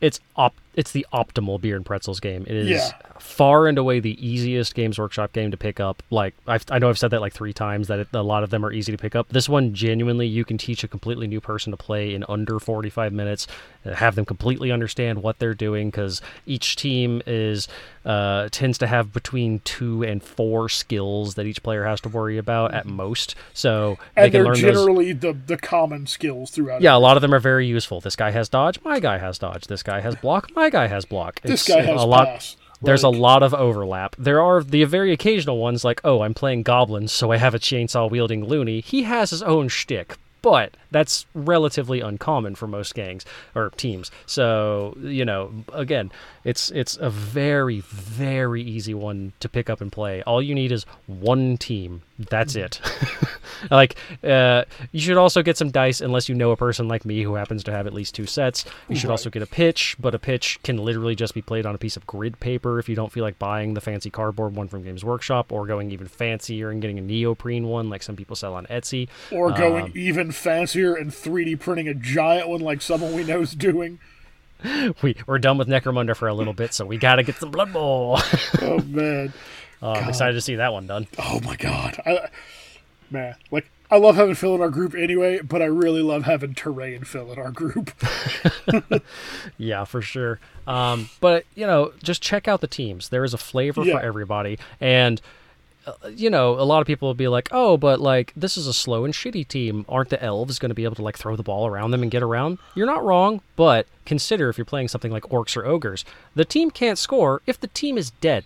it's op, it's the optimal beer and pretzels game. It is Yeah. far and away the easiest Games Workshop game to pick up. Like I've, I know I've said that like three times that it, a lot of them are easy to pick up. This one genuinely you can teach a completely new person to play in under 45 minutes, uh, have them completely understand what they're doing because each team is uh, tends to have between two and four skills that each player has to worry about at most. So they And can they're learn those. generally the, the common skills throughout Yeah, a lot of them are very useful. This guy has dodge, my guy has dodge. This guy has block, my guy has block. This It's guy has a lot. pass. There's a lot of overlap. There are the very occasional ones like, oh, I'm playing goblins, so I have a chainsaw wielding loony. He has his own shtick, but that's relatively uncommon for most gangs or teams. So you know, again, it's it's a very very easy one to pick up and play. All you need is one team. That's it. like uh, you should also get some dice unless you know a person like me who happens to have at least two sets. You should Right. also get a pitch, but a pitch can literally just be played on a piece of grid paper if you don't feel like buying the fancy cardboard one from Games Workshop or going even fancier and getting a neoprene one like some people sell on Etsy. Or going Um, even fancier and 3D printing a giant one like someone we know is doing. We we're done with Necromunda for a little bit, so we got to get some Blood Bowl. Oh man. Uh, I'm excited to see that one done. Oh my god. I, man, like I love having Phil in our group anyway, but I really love having Teray and Phil in our group. Yeah, for sure. Um, but you know, just check out the teams. There is a flavor Yeah. for everybody, and you know, a lot of people will be like, "Oh, but like this is a slow and shitty team. Aren't the elves going to be able to like throw the ball around them and get around?" You're not wrong, but consider if you're playing something like orcs or ogres, the team can't score if the team is dead.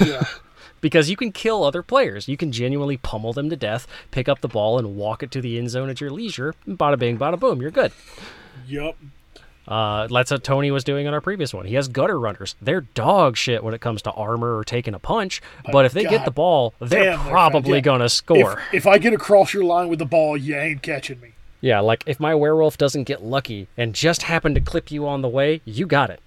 yeah. because you can kill other players. You can genuinely pummel them to death, pick up the ball, and walk it to the end zone at your leisure. and Bada bing, bada boom, you're good. Yup. Uh, that's what Tony was doing on our previous one. He has gutter runners. They're dog shit when it comes to armor or taking a punch. But if they get the ball, they're probably. Yeah. gonna score. if I get across your line with the ball, you ain't catching me. yeah, like if my werewolf doesn't get lucky and just happen to clip you on the way, you got it.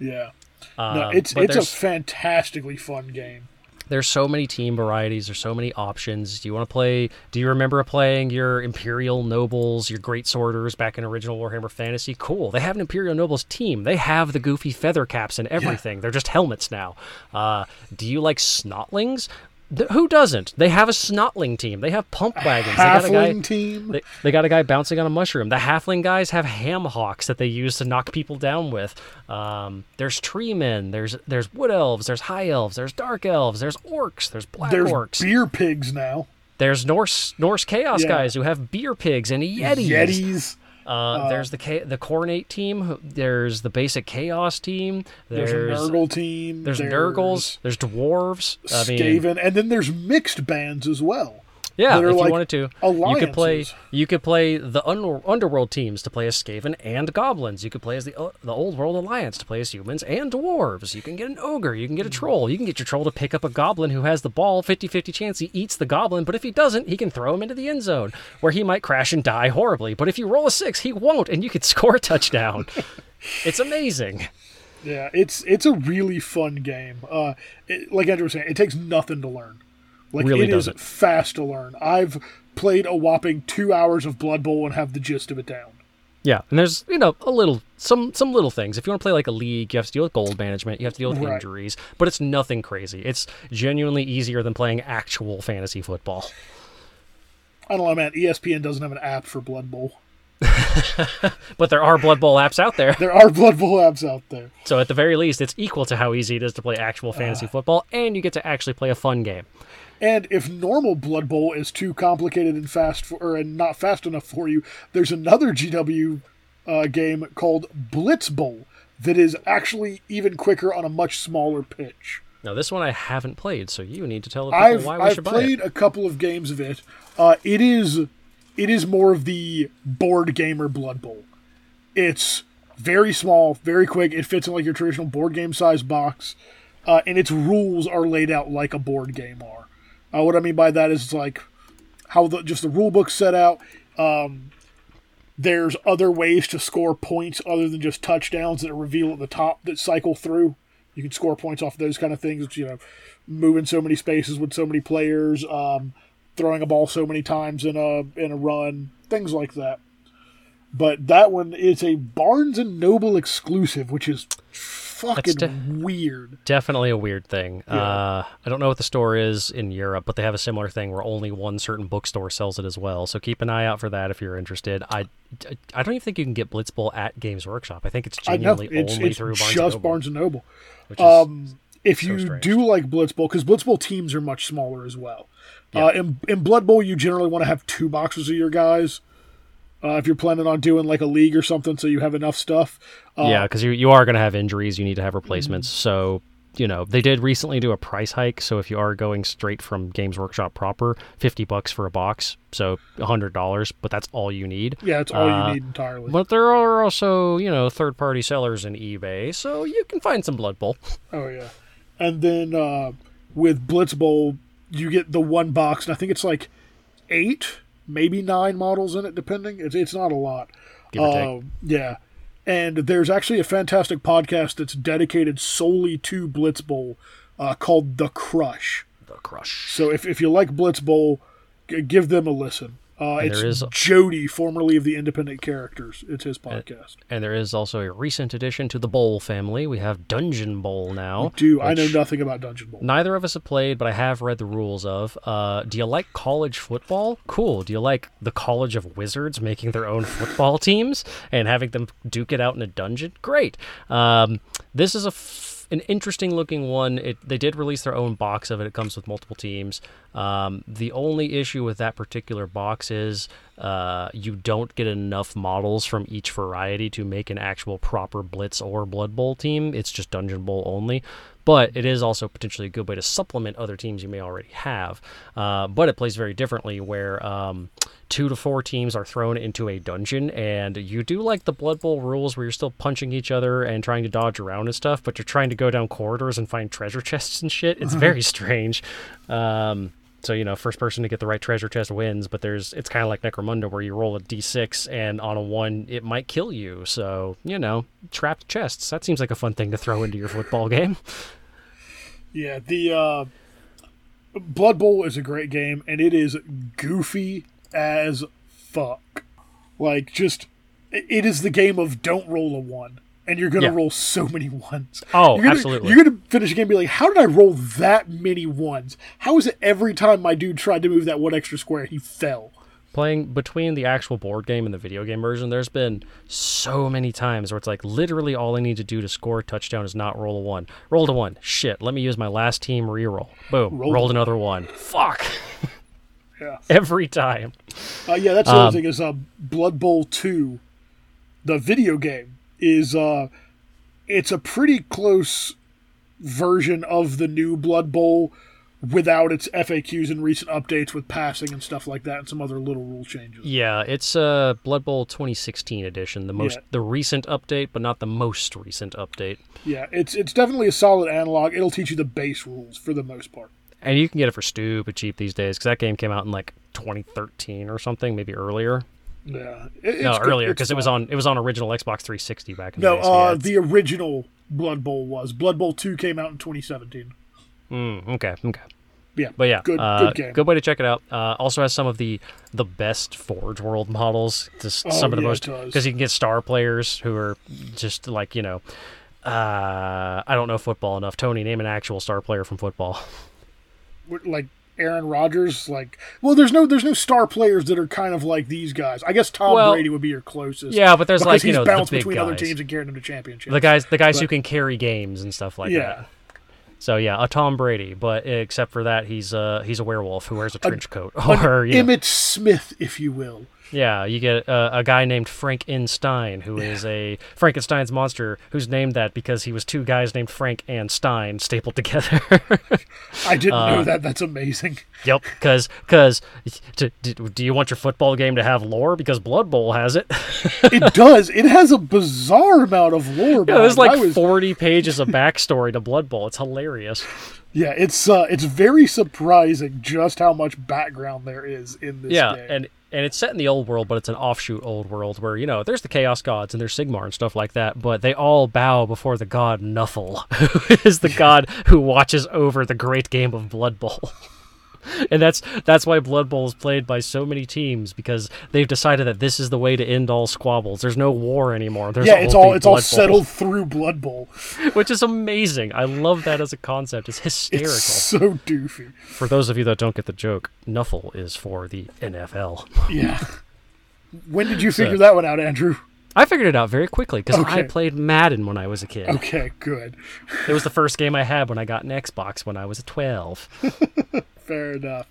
Yeah. No, Um, it's but it's a fantastically fun game. There's so many team varieties there's so many options. Do you want to play do you remember playing your imperial nobles your Greatswords back in original warhammer fantasy? Cool they have an imperial nobles team. They have the goofy feather caps and everything. They're just helmets now. Uh, do you like snotlings Th- who doesn't they have a snotling team they have pump wagons they got a guy Halfling team. they, they got a guy bouncing on a mushroom. The halfling guys have ham hocks that they use to knock people down with. Um, there's tree men. There's there's wood elves. There's high elves. There's dark elves. There's orcs. There's black There's orcs. beer pigs now. there's Norse Norse chaos Yeah. guys who have beer pigs and yetis. Yetis. Uh, there's the the Khornate team. There's the basic chaos team. There's, There's a Nurgle team. there's Nurgles. There's dwarves. I mean, Skaven, and then there's mixed bands as well. Yeah, if you wanted to, you could play. You could play the un- underworld teams to play as Skaven and goblins. You could play as the uh, the old world alliance to play as humans and dwarves. You can get an ogre. You can get a troll. You can get your troll to pick up a goblin who has the ball. 50-50 chance he eats the goblin, but if he doesn't, he can throw him into the end zone where he might crash and die horribly. But if you roll a six, he won't, and you could score a touchdown. it's amazing. Yeah, it's it's a really fun game. Uh, it, like Andrew was saying, it takes nothing to learn. Like Really it is doesn't. fast to learn. I've played a whopping two hours of Blood Bowl and have the gist of it down. Yeah, and there's you know a little some some little things. If you want to play like a league, you have to deal with gold management, you have to deal with Right. injuries, but it's nothing crazy. It's genuinely easier than playing actual fantasy football. I don't know, man. ESPN doesn't have an app for Blood Bowl. But there are Blood Bowl apps out there, There are Blood Bowl apps out there. so at the very least, it's equal to how easy it is to play actual fantasy ah. football, and you get to actually play a fun game. And if normal Blood Bowl is too complicated and fast for, or and not fast enough for you, there's another GW uh, game called Blitz Bowl that is actually even quicker on a much smaller pitch. Now this one I haven't played, so you need to tell the people I've why we I've should buy played a couple of games of it. Uh, it is it is more of the board gamer Blood Bowl. It's very small, very quick. It fits in like your traditional board game size box, uh, and its rules are laid out like a board game are. Uh, what I mean by that is like how the just the rule book set out. Um, there's other ways to score points other than just touchdowns that are revealed at the top that cycle through. You can score points off of those kind of things. You know, moving so many spaces with so many players, um, throwing a ball so many times in a in a run, things like that. But that one is a Barnes and Noble exclusive, which is fucking de- weird. Definitely a weird thing. Uh, I don't know what the store is in Europe, but they have a similar thing where only one certain bookstore sells it as well. So keep an eye out for that if you're interested. I, I don't even think you can get Blitz Bowl at Games Workshop. I think it's genuinely it's, only it's through Barnes just and Noble, Barnes and Noble. Um, if so you strange. do like Blitz Bowl, because Blitz Bowl teams are much smaller as well. Uh, in, in Blood Bowl, you generally want to have two boxes of your guys. Uh, if you're planning on doing like a league or something, so you have enough stuff. Uh, yeah, because you you are going to have injuries. You need to have replacements. So you know, they did recently do a price hike, so if you are going straight from Games Workshop proper, fifty bucks for a box, so hundred dollars, but that's all you need. Yeah, it's all Uh, you need entirely. But there are also, you know, third party sellers in eBay, so you can find some Blood Bowl. Oh yeah, and then uh, with Blitz Bowl, you get the one box, and I think it's like eight, maybe nine models in it, depending. It's it's not a lot. Give or take. Um, yeah, and there's actually a fantastic podcast that's dedicated solely to Blitz Bowl, uh, called The Crush. The crush. So if if you like Blitz Bowl, g- give them a listen. Uh, it's there is- Jody, formerly of the Independent Characters. It's his podcast. And there is also a recent addition to the Bowl family. We have Dungeon Bowl now. Do I know nothing about Dungeon Bowl? Neither of us have played, but I have read the rules of. Uh, do you like college football? Cool. Do you like the College of Wizards making their own football teams and having them duke it out in a dungeon? Great. Um, this is a f- an interesting looking one. It, they did release their own box of it. It comes with multiple teams. Um, the only issue with that particular box is uh, you don't get enough models from each variety to make an actual proper Blitz or Blood Bowl team. It's just Dungeon Bowl only. But it is also potentially a good way to supplement other teams you may already have. Uh, but it plays very differently, where um, two to four teams are thrown into a dungeon, and you do like the Blood Bowl rules where you're still punching each other and trying to dodge around and stuff, but you're trying to go down corridors and find treasure chests and shit. It's very strange. Um, so you know, first person to get the right treasure chest wins. But there's it's kind of like Necromunda where you roll a d6 and on a one it might kill you. So you know, trapped chests. That seems like a fun thing to throw into your football game. Yeah, the uh, Blood Bowl is a great game, and it is goofy as fuck. Like, just it is the game of don't roll a one, and you're gonna Yeah. roll so many ones. Oh, you're gonna, absolutely. You're gonna finish a game and be like, how did I roll that many ones? How is it every time my dude tried to move that one extra square, he fell? Playing between the actual board game and the video game version, there's been so many times where it's like literally all I need to do to score a touchdown is not roll a one. Roll a one. Shit. Let me use my last team reroll. Boom. Rolled rolled another one. Fuck. Yeah. Every time. Uh, yeah, that's the Um, other thing is uh, Blood Bowl two, the video game is uh, it's a pretty close version of the new Blood Bowl without its FAQs and recent updates with passing and stuff like that and some other little rule changes. Yeah, it's uh Blood Bowl 2016 edition, the most Yeah. the recent update, but not the most recent update. Yeah, it's it's definitely a solid analog. It'll teach you the base rules for the most part. And you can get it for stupid cheap these days because that game came out in like 2013 or something, maybe earlier. Yeah, it- no, earlier because it was on it was on original Xbox 360 back in No, the day. so uh, it's- the original Blood Bowl was Blood Bowl two came out in 2017. Mm, okay, okay. Yeah, But yeah, good uh, good game. Good way to check it out. Uh, also has some of the the best Forge World models. Just Oh, some of the yeah, most because you can get star players who are just like you know. Uh, I don't know football enough. Tony, name an actual star player from football. like Aaron Rodgers. Like, well, there's no there's no star players that are kind of like these guys. I guess Tom Well, Brady would be your closest. Yeah, but there's because like you he's know the bounced big between guys. other teams and carried them to championships. the guys the guys who can carry games and stuff like yeah, that. So yeah, a Tom Brady, but except for that, he's uh he's a werewolf who wears a trench coat. Or you know, Emmitt Smith, if you will. Yeah, you get uh, a guy named Frankenstein, who is a Frankenstein's monster, who's named that because he was two guys named Frank and Stein stapled together. I didn't Uh, know that. That's amazing. yep, because because do you want your football game to have lore? Because Blood Bowl has it. It does. It has a bizarre amount of lore. yeah, there's like was- 40 pages of backstory to Blood Bowl. It's hilarious. yeah, it's uh, it's very surprising just how much background there is in this yeah, game. and and it's set in the old world, but it's an offshoot old world where you know there's the Chaos Gods and there's Sigmar and stuff like that, but they all bow before the god Nuffle, who is the god who watches over the great game of Blood Bowl. And that's that's why Blood Bowl is played by so many teams because they've decided that this is the way to end all squabbles. There's no war anymore. There's yeah, it's all it's all settled through Blood Bowl. which is amazing. I love that as a concept. It's hysterical. It's so doofy. For those of you that don't get the joke, Nuffle is for the NFL. Yeah. When did you So- figure that one out, Andrew? I figured it out very quickly because I played Madden when I was a kid. Okay, good. It was the first game I had when I got an Xbox when I was 12. Fair enough.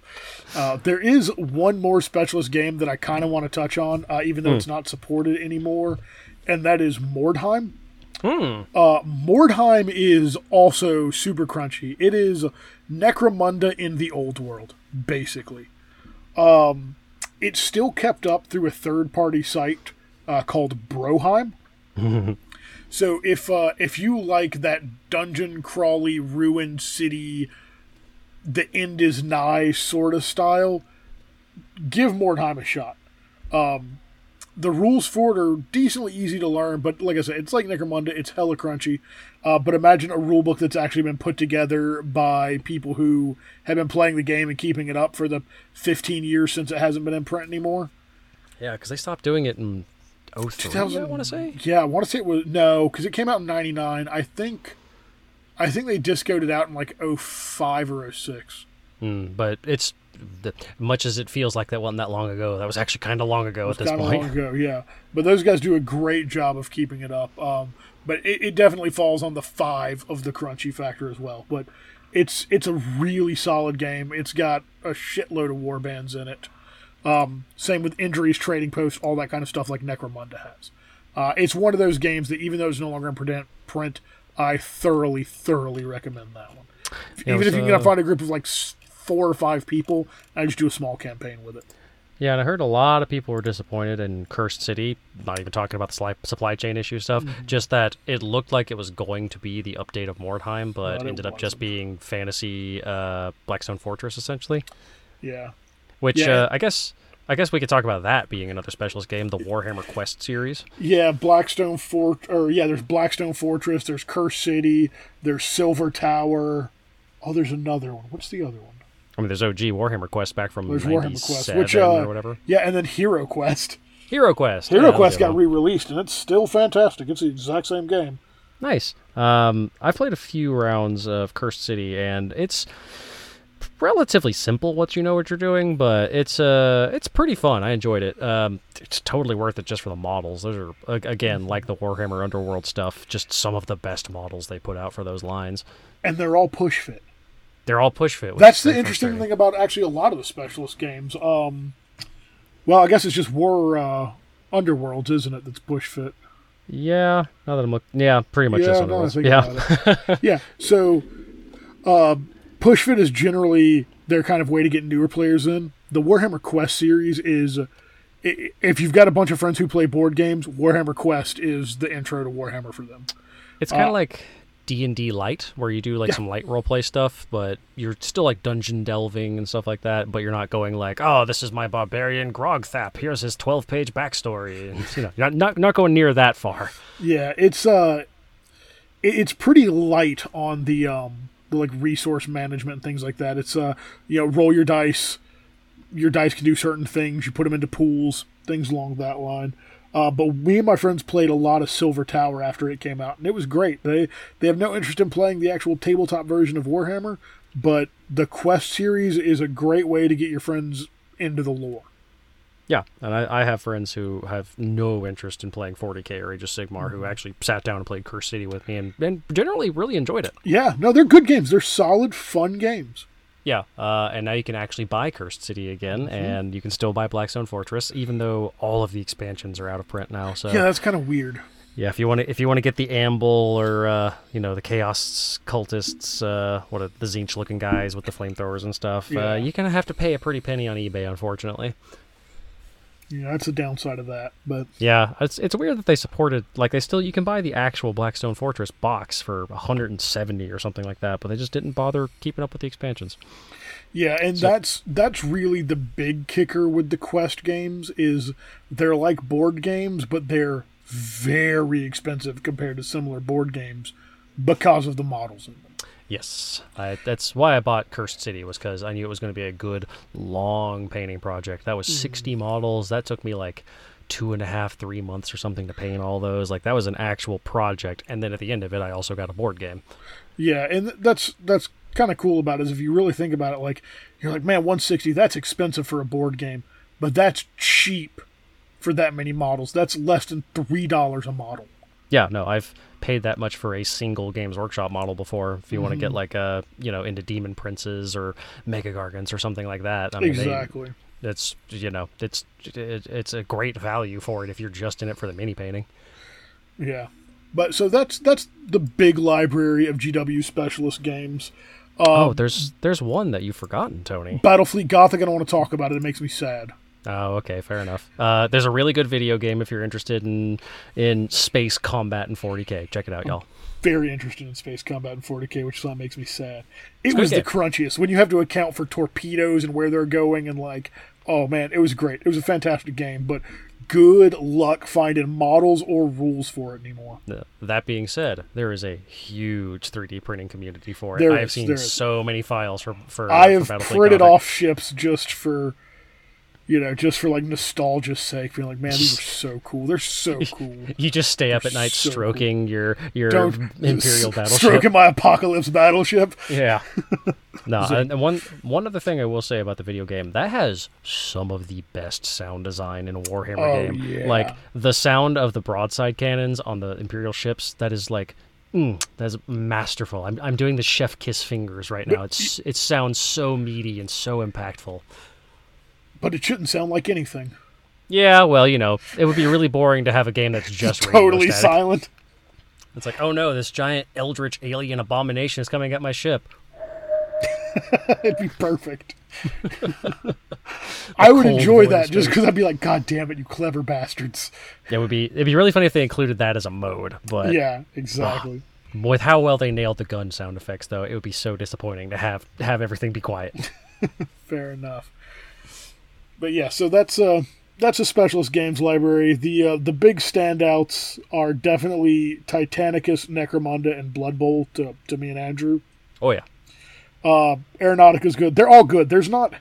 Uh, there is one more specialist game that I kind of want to touch on, uh, even though Hmm. it's not supported anymore, and that is Mordheim. Uh, Mordheim is also super crunchy. It is Necromunda in the old world, basically. Um, it's still kept up through a third-party site uh, called Broheim. so if uh, if you like that dungeon crawly ruined city, the end is nigh sort of style, give Mordheim a shot. Um, the rules for it are decently easy to learn, but like I said, it's like Necromunda. It's hella crunchy. Uh, but imagine a rule book that's actually been put together by people who have been playing the game and keeping it up for the 15 years since it hasn't been in print anymore. Yeah, because they stopped doing it in 03, 2000 I want to say. Yeah, I want to say it was no, because it came out in '99. I think, I think they discoed it out in like 05 or 06. Mm, but it's the, much as it feels like that wasn't that long ago. That was actually kind of long ago at this Kind of point. long ago, yeah. But those guys do a great job of keeping it up. Um, but it, it definitely falls on the five of the crunchy factor as well. But it's it's a really solid game. It's got a shitload of war bands in it. Um, same with injuries, trading posts, all that kind of stuff like Necromunda has. Uh, it's one of those games that even though it's no longer in print, print I thoroughly, thoroughly recommend that one. Yeah, even if you can find a group of like four or five people, I just do a small campaign with it. Yeah, and I heard a lot of people were disappointed in Cursed City. Not even talking about the supply chain issue stuff. Mm-hmm. Just that it looked like it was going to be the update of Mordheim, but But ended up just being fantasy uh, Blackstone Fortress essentially. Yeah. Which Yeah. uh, I guess I guess we could talk about that being another specialist game, the Warhammer Quest series. Yeah, Blackstone Fort, or yeah, there's Blackstone Fortress, there's Cursed City, there's Silver Tower. Oh, there's another one. What's the other one? I mean, there's OG Warhammer Quest back from There's Warhammer Quest, which uh, or whatever. yeah, and then Hero Quest. Hero Quest. Hero Yeah, Quest got re-released, and it's still fantastic. It's the exact same game. Nice. Um, I played a few rounds of Cursed City, and it's relatively simple once you know what you're doing, but it's uh it's pretty fun. I enjoyed it. Um, it's totally worth it just for the models. Those are again like the Warhammer Underworld stuff, just some of the best models they put out for those lines. And they're all push fit. They're all push fit. That's the interesting thing about actually a lot of the specialist games. Um, well, I guess it's just War uh, Underworlds, isn't it? That's push fit. Yeah. Now that I'm looking, yeah, pretty much yeah, just now I think Yeah. about it. yeah. So, uh, push fit is generally their kind of way to get newer players in. The Warhammer Quest series is, if you've got a bunch of friends who play board games, Warhammer Quest is the intro to Warhammer for them. It's kind of Uh, like D and D light, where you do like Yeah. some light role play stuff, but you're still like dungeon delving and stuff like that. But you're not going like, oh, this is my barbarian Grogthap. Here's his 12 page backstory, and you know, not not not going near that far. Yeah, it's uh, it's pretty light on the um, the like resource management and things like that. It's uh, you know, roll your dice. Your dice can do certain things. You put them into pools, things along that line. Uh, but me and my friends played a lot of Silver Tower after it came out, and it was great. They they have no interest in playing the actual tabletop version of Warhammer, but the Quest series is a great way to get your friends into the lore. Yeah, and I, I have friends who have no interest in playing 40k or Age of Sigmar Mm-hmm. who actually sat down and played Cursed City with me and, and generally really enjoyed it. Yeah, no, they're good games. They're solid, fun games. Yeah, uh, and now you can actually buy Cursed City again, Mm-hmm. and you can still buy Blackstone Fortress, even though all of the expansions are out of print now. So Yeah, that's kind of weird. Yeah, if you want to, if you want to get the Ambull or uh, you know the Chaos cultists, uh, what are the Tzeentch looking guys with the flamethrowers and stuff, Yeah. uh, you're gonna have to pay a pretty penny on eBay, unfortunately. Yeah, that's the downside of that. But Yeah, it's it's weird that they supported like they still you can buy the actual Blackstone Fortress box for 170 or something like that, but they just didn't bother keeping up with the expansions. yeah, and So- that's that's really the big kicker with the Quest games is they're like board games, but they're very expensive compared to similar board games because of the models in them. Yes, I, that's why I bought Cursed City was because I knew it was going to be a good long painting project. That was mm-hmm. 60 models. That took me like two and a half, three months or something to paint all those. Like that was an actual project. And then at the end of it, I also got a board game. Yeah, and that's that's kind of cool about it is if you really think about it, like you're like, man, 160, that's expensive for a board game, but that's cheap for that many models. That's less than three dollars a model. Yeah, no, I've paid that much for a single Games Workshop model before. If you want to get like a you know into Demon Princes or Mega Gargants or something like that, I mean, they- exactly. it's you know it's it, it's a great value for it if you're just in it for the mini painting. Yeah. But so that's that's the big library of GW specialist games. Um, oh, there's there's one that you've forgotten, Tony. Battlefleet Gothic. I don't want to talk about it. It makes me sad. Oh, okay, fair enough. Uh, there's a really good video game if you're interested in in space combat in 40k. Check it out, y'all. Very interested in space combat in 40k, which is what makes me sad. It was the crunchiest when you have to account for torpedoes and where they're going, and like, oh man, it was great. It was a fantastic game, but good luck finding models or rules for it anymore. That being said, there is a huge 3D printing community for it. There I have is, seen so many files for for. I for have Battlefleet printed Gothic. off ships just for, you know, just for like nostalgia's sake, being like, man, these are so cool. They're so cool. You just stay up at night so cool. stroking your your Don't Imperial s- battleship. Stroking my apocalypse battleship. Yeah. no, and and one one other thing I will say about the video game that has some of the best sound design in a Warhammer Oh, game. yeah. Like the sound of the broadside cannons on the Imperial ships. That is like. Mm, that's masterful. I'm, I'm doing the chef kiss fingers right now. It's it sounds so meaty and so impactful. But it shouldn't sound like anything. Yeah, well, you know, it would be really boring to have a game that's just Totally static. silent. It's like, oh no, this giant eldritch alien abomination is coming at my ship. It'd be perfect. I would enjoy that just because I'd be like, God damn it, you clever bastards. It would be it'd be really funny if they included that as a mode, but yeah, exactly. with how well they nailed the gun sound effects though, it would be so disappointing to have have everything be quiet. Fair enough. But yeah, so that's uh that's a specialist games library. The uh, the big standouts are definitely Titanicus, Necromunda, and Blood Bowl to, to me and Andrew. Oh yeah. Uh, Aeronautica's good. They're all good. There's not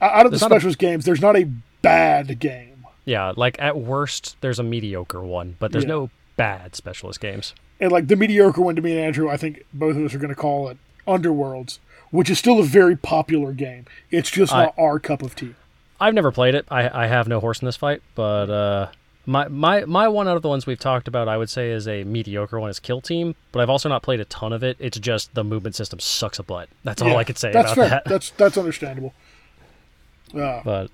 out of the There's a- specialist games. There's not a bad game. Yeah, like at worst there's a mediocre one, but there's Yeah. no bad specialist games. And like the mediocre one to me and Andrew, I think both of us are going to call it Underworlds, which is still a very popular game. It's just I- not our cup of tea. I've never played it. I I have no horse in this fight, but uh my, my my one out of the ones we've talked about, I would say, is a mediocre one. Is Kill Team, but I've also not played a ton of it. It's just the movement system sucks a butt. That's all Yeah, I could say That's about fair. that. That's that's understandable. Uh, But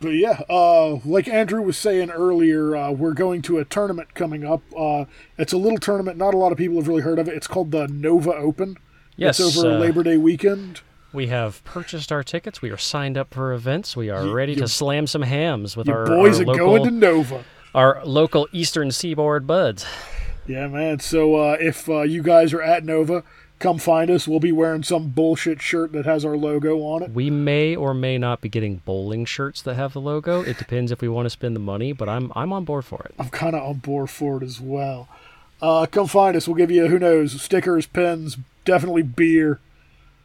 But yeah, uh, like Andrew was saying earlier, uh, we're going to a tournament coming up. Uh, it's a little tournament. Not a lot of people have really heard of it. It's called the Nova Open. yes, it's over uh, Labor Day weekend. We have purchased our tickets. We are signed up for events. We are Y- ready your- to slam some hams with our, boys our are local, going to Nova. our local Eastern Seaboard buds. Yeah, man. So uh, if uh, you guys are at Nova, come find us. We'll be wearing some bullshit shirt that has our logo on it. We may or may not be getting bowling shirts that have the logo. It depends if we want to spend the money, but I'm I'm on board for it. I'm kind of on board for it as well. Uh, come find us. We'll give you, who knows, stickers, pens, definitely beer.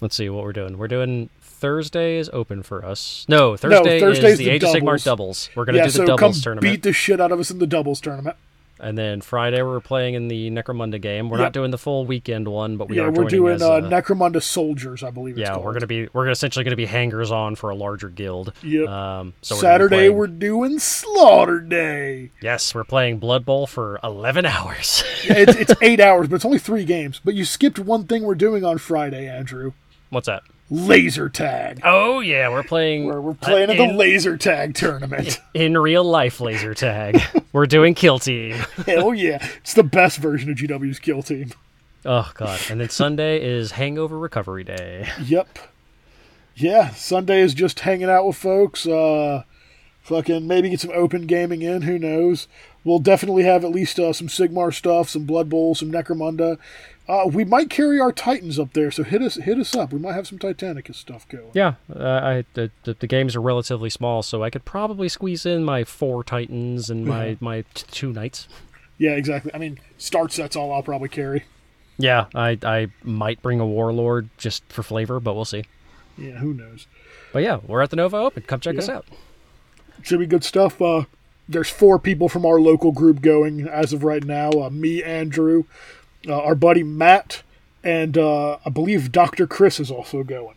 Let's see what we're doing. We're doing Thursday is open for us. No, Thursday Thursday's is the, the Age of Sigmar doubles. We're gonna yeah, do the so come doubles tournament, beat the shit out of us in the doubles tournament. and then Friday we're playing in the Necromunda game. We're Yep. not doing the full weekend one, but we yeah, are we're doing uh, uh, Necromunda Soldiers, I believe. It's yeah, called. we're gonna be we're essentially gonna be hangers on for a larger guild. Yep. Um, so we're Saturday playing- we're doing Slaughter Day. yes, we're playing Blood Bowl for eleven hours. Yeah, it's, it's eight hours, but it's only three games. But you skipped one thing we're doing on Friday, Andrew. What's that? Laser tag. Oh yeah, we're playing. We're, we're uh, playing in in, the laser tag tournament. in real life laser tag. we're doing Kill Team. Hell yeah. It's the best version of GW's Kill Team. Oh god, and then Sunday is Hangover Recovery Day. Yep. Yeah, Sunday is just hanging out with folks. Uh, fucking maybe get some open gaming in. Who knows? We'll definitely have at least uh, some Sigmar stuff, some Blood Bowl, some Necromunda. Uh, we might carry our Titans up there, so hit us hit us up. We might have some Titanicus stuff going. Yeah, uh, I the, the the games are relatively small, so I could probably squeeze in my four Titans and my my t- two Knights. Yeah, exactly. I mean, start set's all I'll probably carry. Yeah, I I might bring a Warlord just for flavor, but we'll see. Yeah, who knows? But yeah, we're at the Nova Open. Come check us out. Should be good stuff. Uh, there's four people from our local group going as of right now. Uh, me, Andrew, uh, our buddy Matt, and uh, I believe Dr. Chris is also going.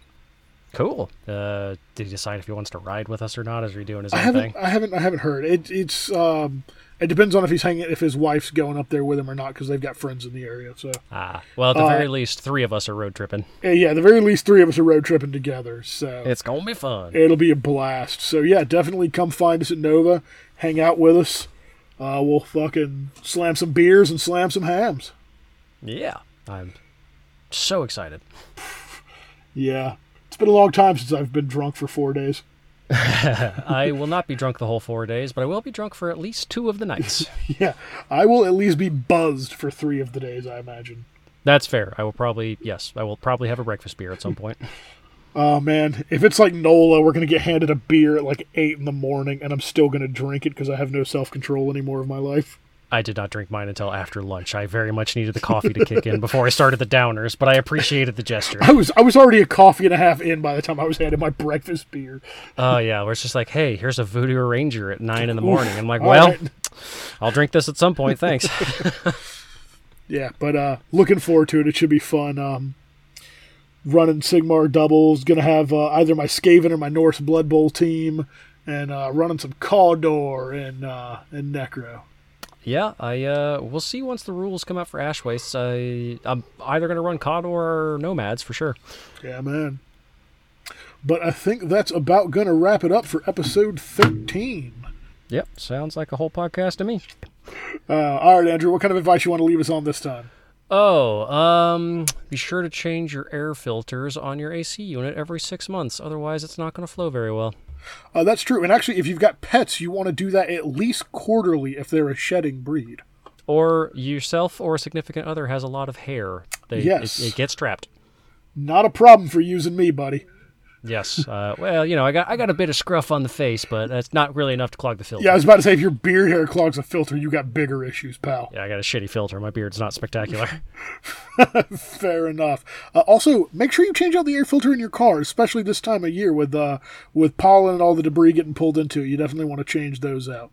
Cool. Uh, did he decide if he wants to ride with us or not? Is he doing his I own haven't, thing? I haven't, I haven't heard. It, it's, um, it depends on if he's hanging, if his wife's going up there with him or not, because they've got friends in the area. So, Ah, well, at the Uh, very least, three of us are road tripping. Uh, yeah, at the very least, three of us are road tripping together. So It's gonna be fun. it'll be a blast. So yeah, definitely come find us at Nova, hang out with us. Uh, we'll fucking slam some beers and slam some hams. Yeah, I'm so excited. Yeah. It's been a long time since I've been drunk for four days. I will not be drunk the whole four days, but I will be drunk for at least two of the nights. Yeah. I will at least be buzzed for three of the days, I imagine. That's fair. I will probably, yes, I will probably have a breakfast beer at some point. Oh man, if it's like NOLA, we're gonna get handed a beer at like eight in the morning, and I'm still gonna drink it because I have no self control anymore of my life. I did not drink mine until after lunch. I very much needed the coffee to kick in before I started the downers, but I appreciated the gesture. I was I was already a coffee and a half in by the time I was handed my breakfast beer. Oh yeah, where it's just like, hey, here's a Voodoo Ranger at nine in the morning. I'm like, well, right. I'll drink this at some point. Thanks. Yeah, but uh, looking forward to it. It should be fun. Um, running Sigmar doubles. Gonna have uh, either my Skaven or my Norse Blood Bowl team, and uh, running some Cawdor and uh, and Necro. Yeah, I uh, we'll see once the rules come out for Ash Wastes. I I'm either gonna run Cawdor or Nomads for sure. Yeah, man. But I think that's about gonna wrap it up for episode thirteen. Yep, sounds like a whole podcast to me. Uh, all right, Andrew. What kind of advice you want to leave us on this time? Oh, um, be sure to change your air filters on your AC unit every six months. Otherwise, it's not going to flow very well. Uh, that's true. And actually, if you've got pets, you want to do that at least quarterly if they're a shedding breed. Or yourself or a significant other has a lot of hair. They, Yes. it, it gets trapped. Not a problem for using me, buddy. Yes. Uh, well, you know, I got I got a bit of scruff on the face, but that's not really enough to clog the filter. Yeah, I was about to say if your beard hair clogs a filter, you got bigger issues, pal. Yeah, I got a shitty filter. My beard's not spectacular. Fair enough. Uh, also, make sure you change out the air filter in your car, especially this time of year with uh, with pollen and all the debris getting pulled into it. You definitely want to change those out.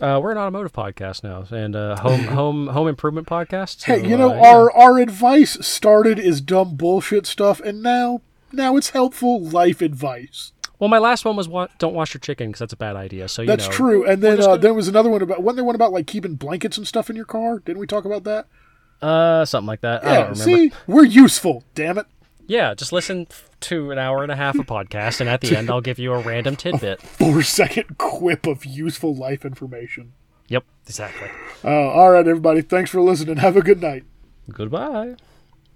Uh, we're an automotive podcast now, and uh, home home home improvement podcast. Hey, you know uh, yeah. our our advice started is dumb bullshit stuff, and now now it's helpful life advice. well, my last one was wa- don't wash your chicken because that's a bad idea. So you That's know, true. And then uh, gonna- there was another one about wasn't there one about like keeping blankets and stuff in your car? Didn't we talk about that? Uh, something like that. I Yeah. don't remember. See, we're useful. Damn it. Yeah, just listen to an hour and a half of podcast, and at the end, I'll give you a random tidbit. Four second quip of useful life information. Yep, exactly. Uh, all right, everybody. Thanks for listening. Have a good night. Goodbye.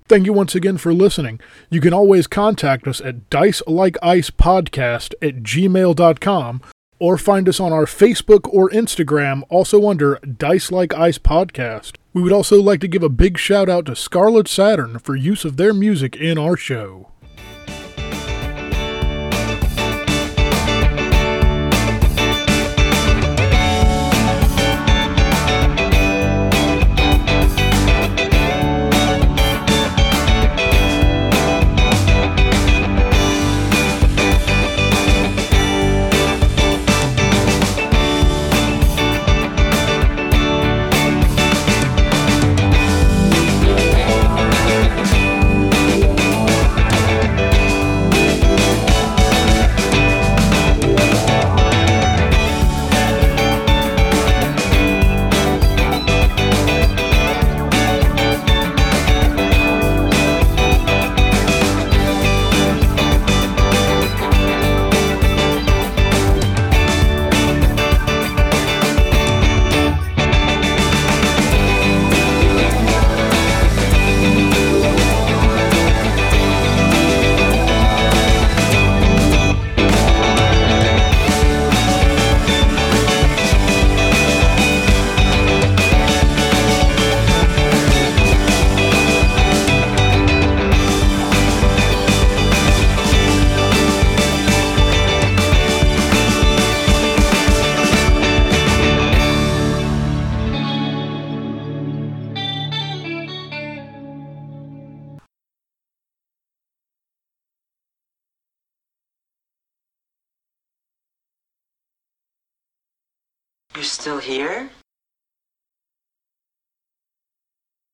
Thank you once again for listening. You can always contact us at dice like ice podcast at gmail.com or find us on our Facebook or Instagram, also under Dice Like Ice Podcast. We would also like to give a big shout out to Scarlet Saturn for use of their music in our show.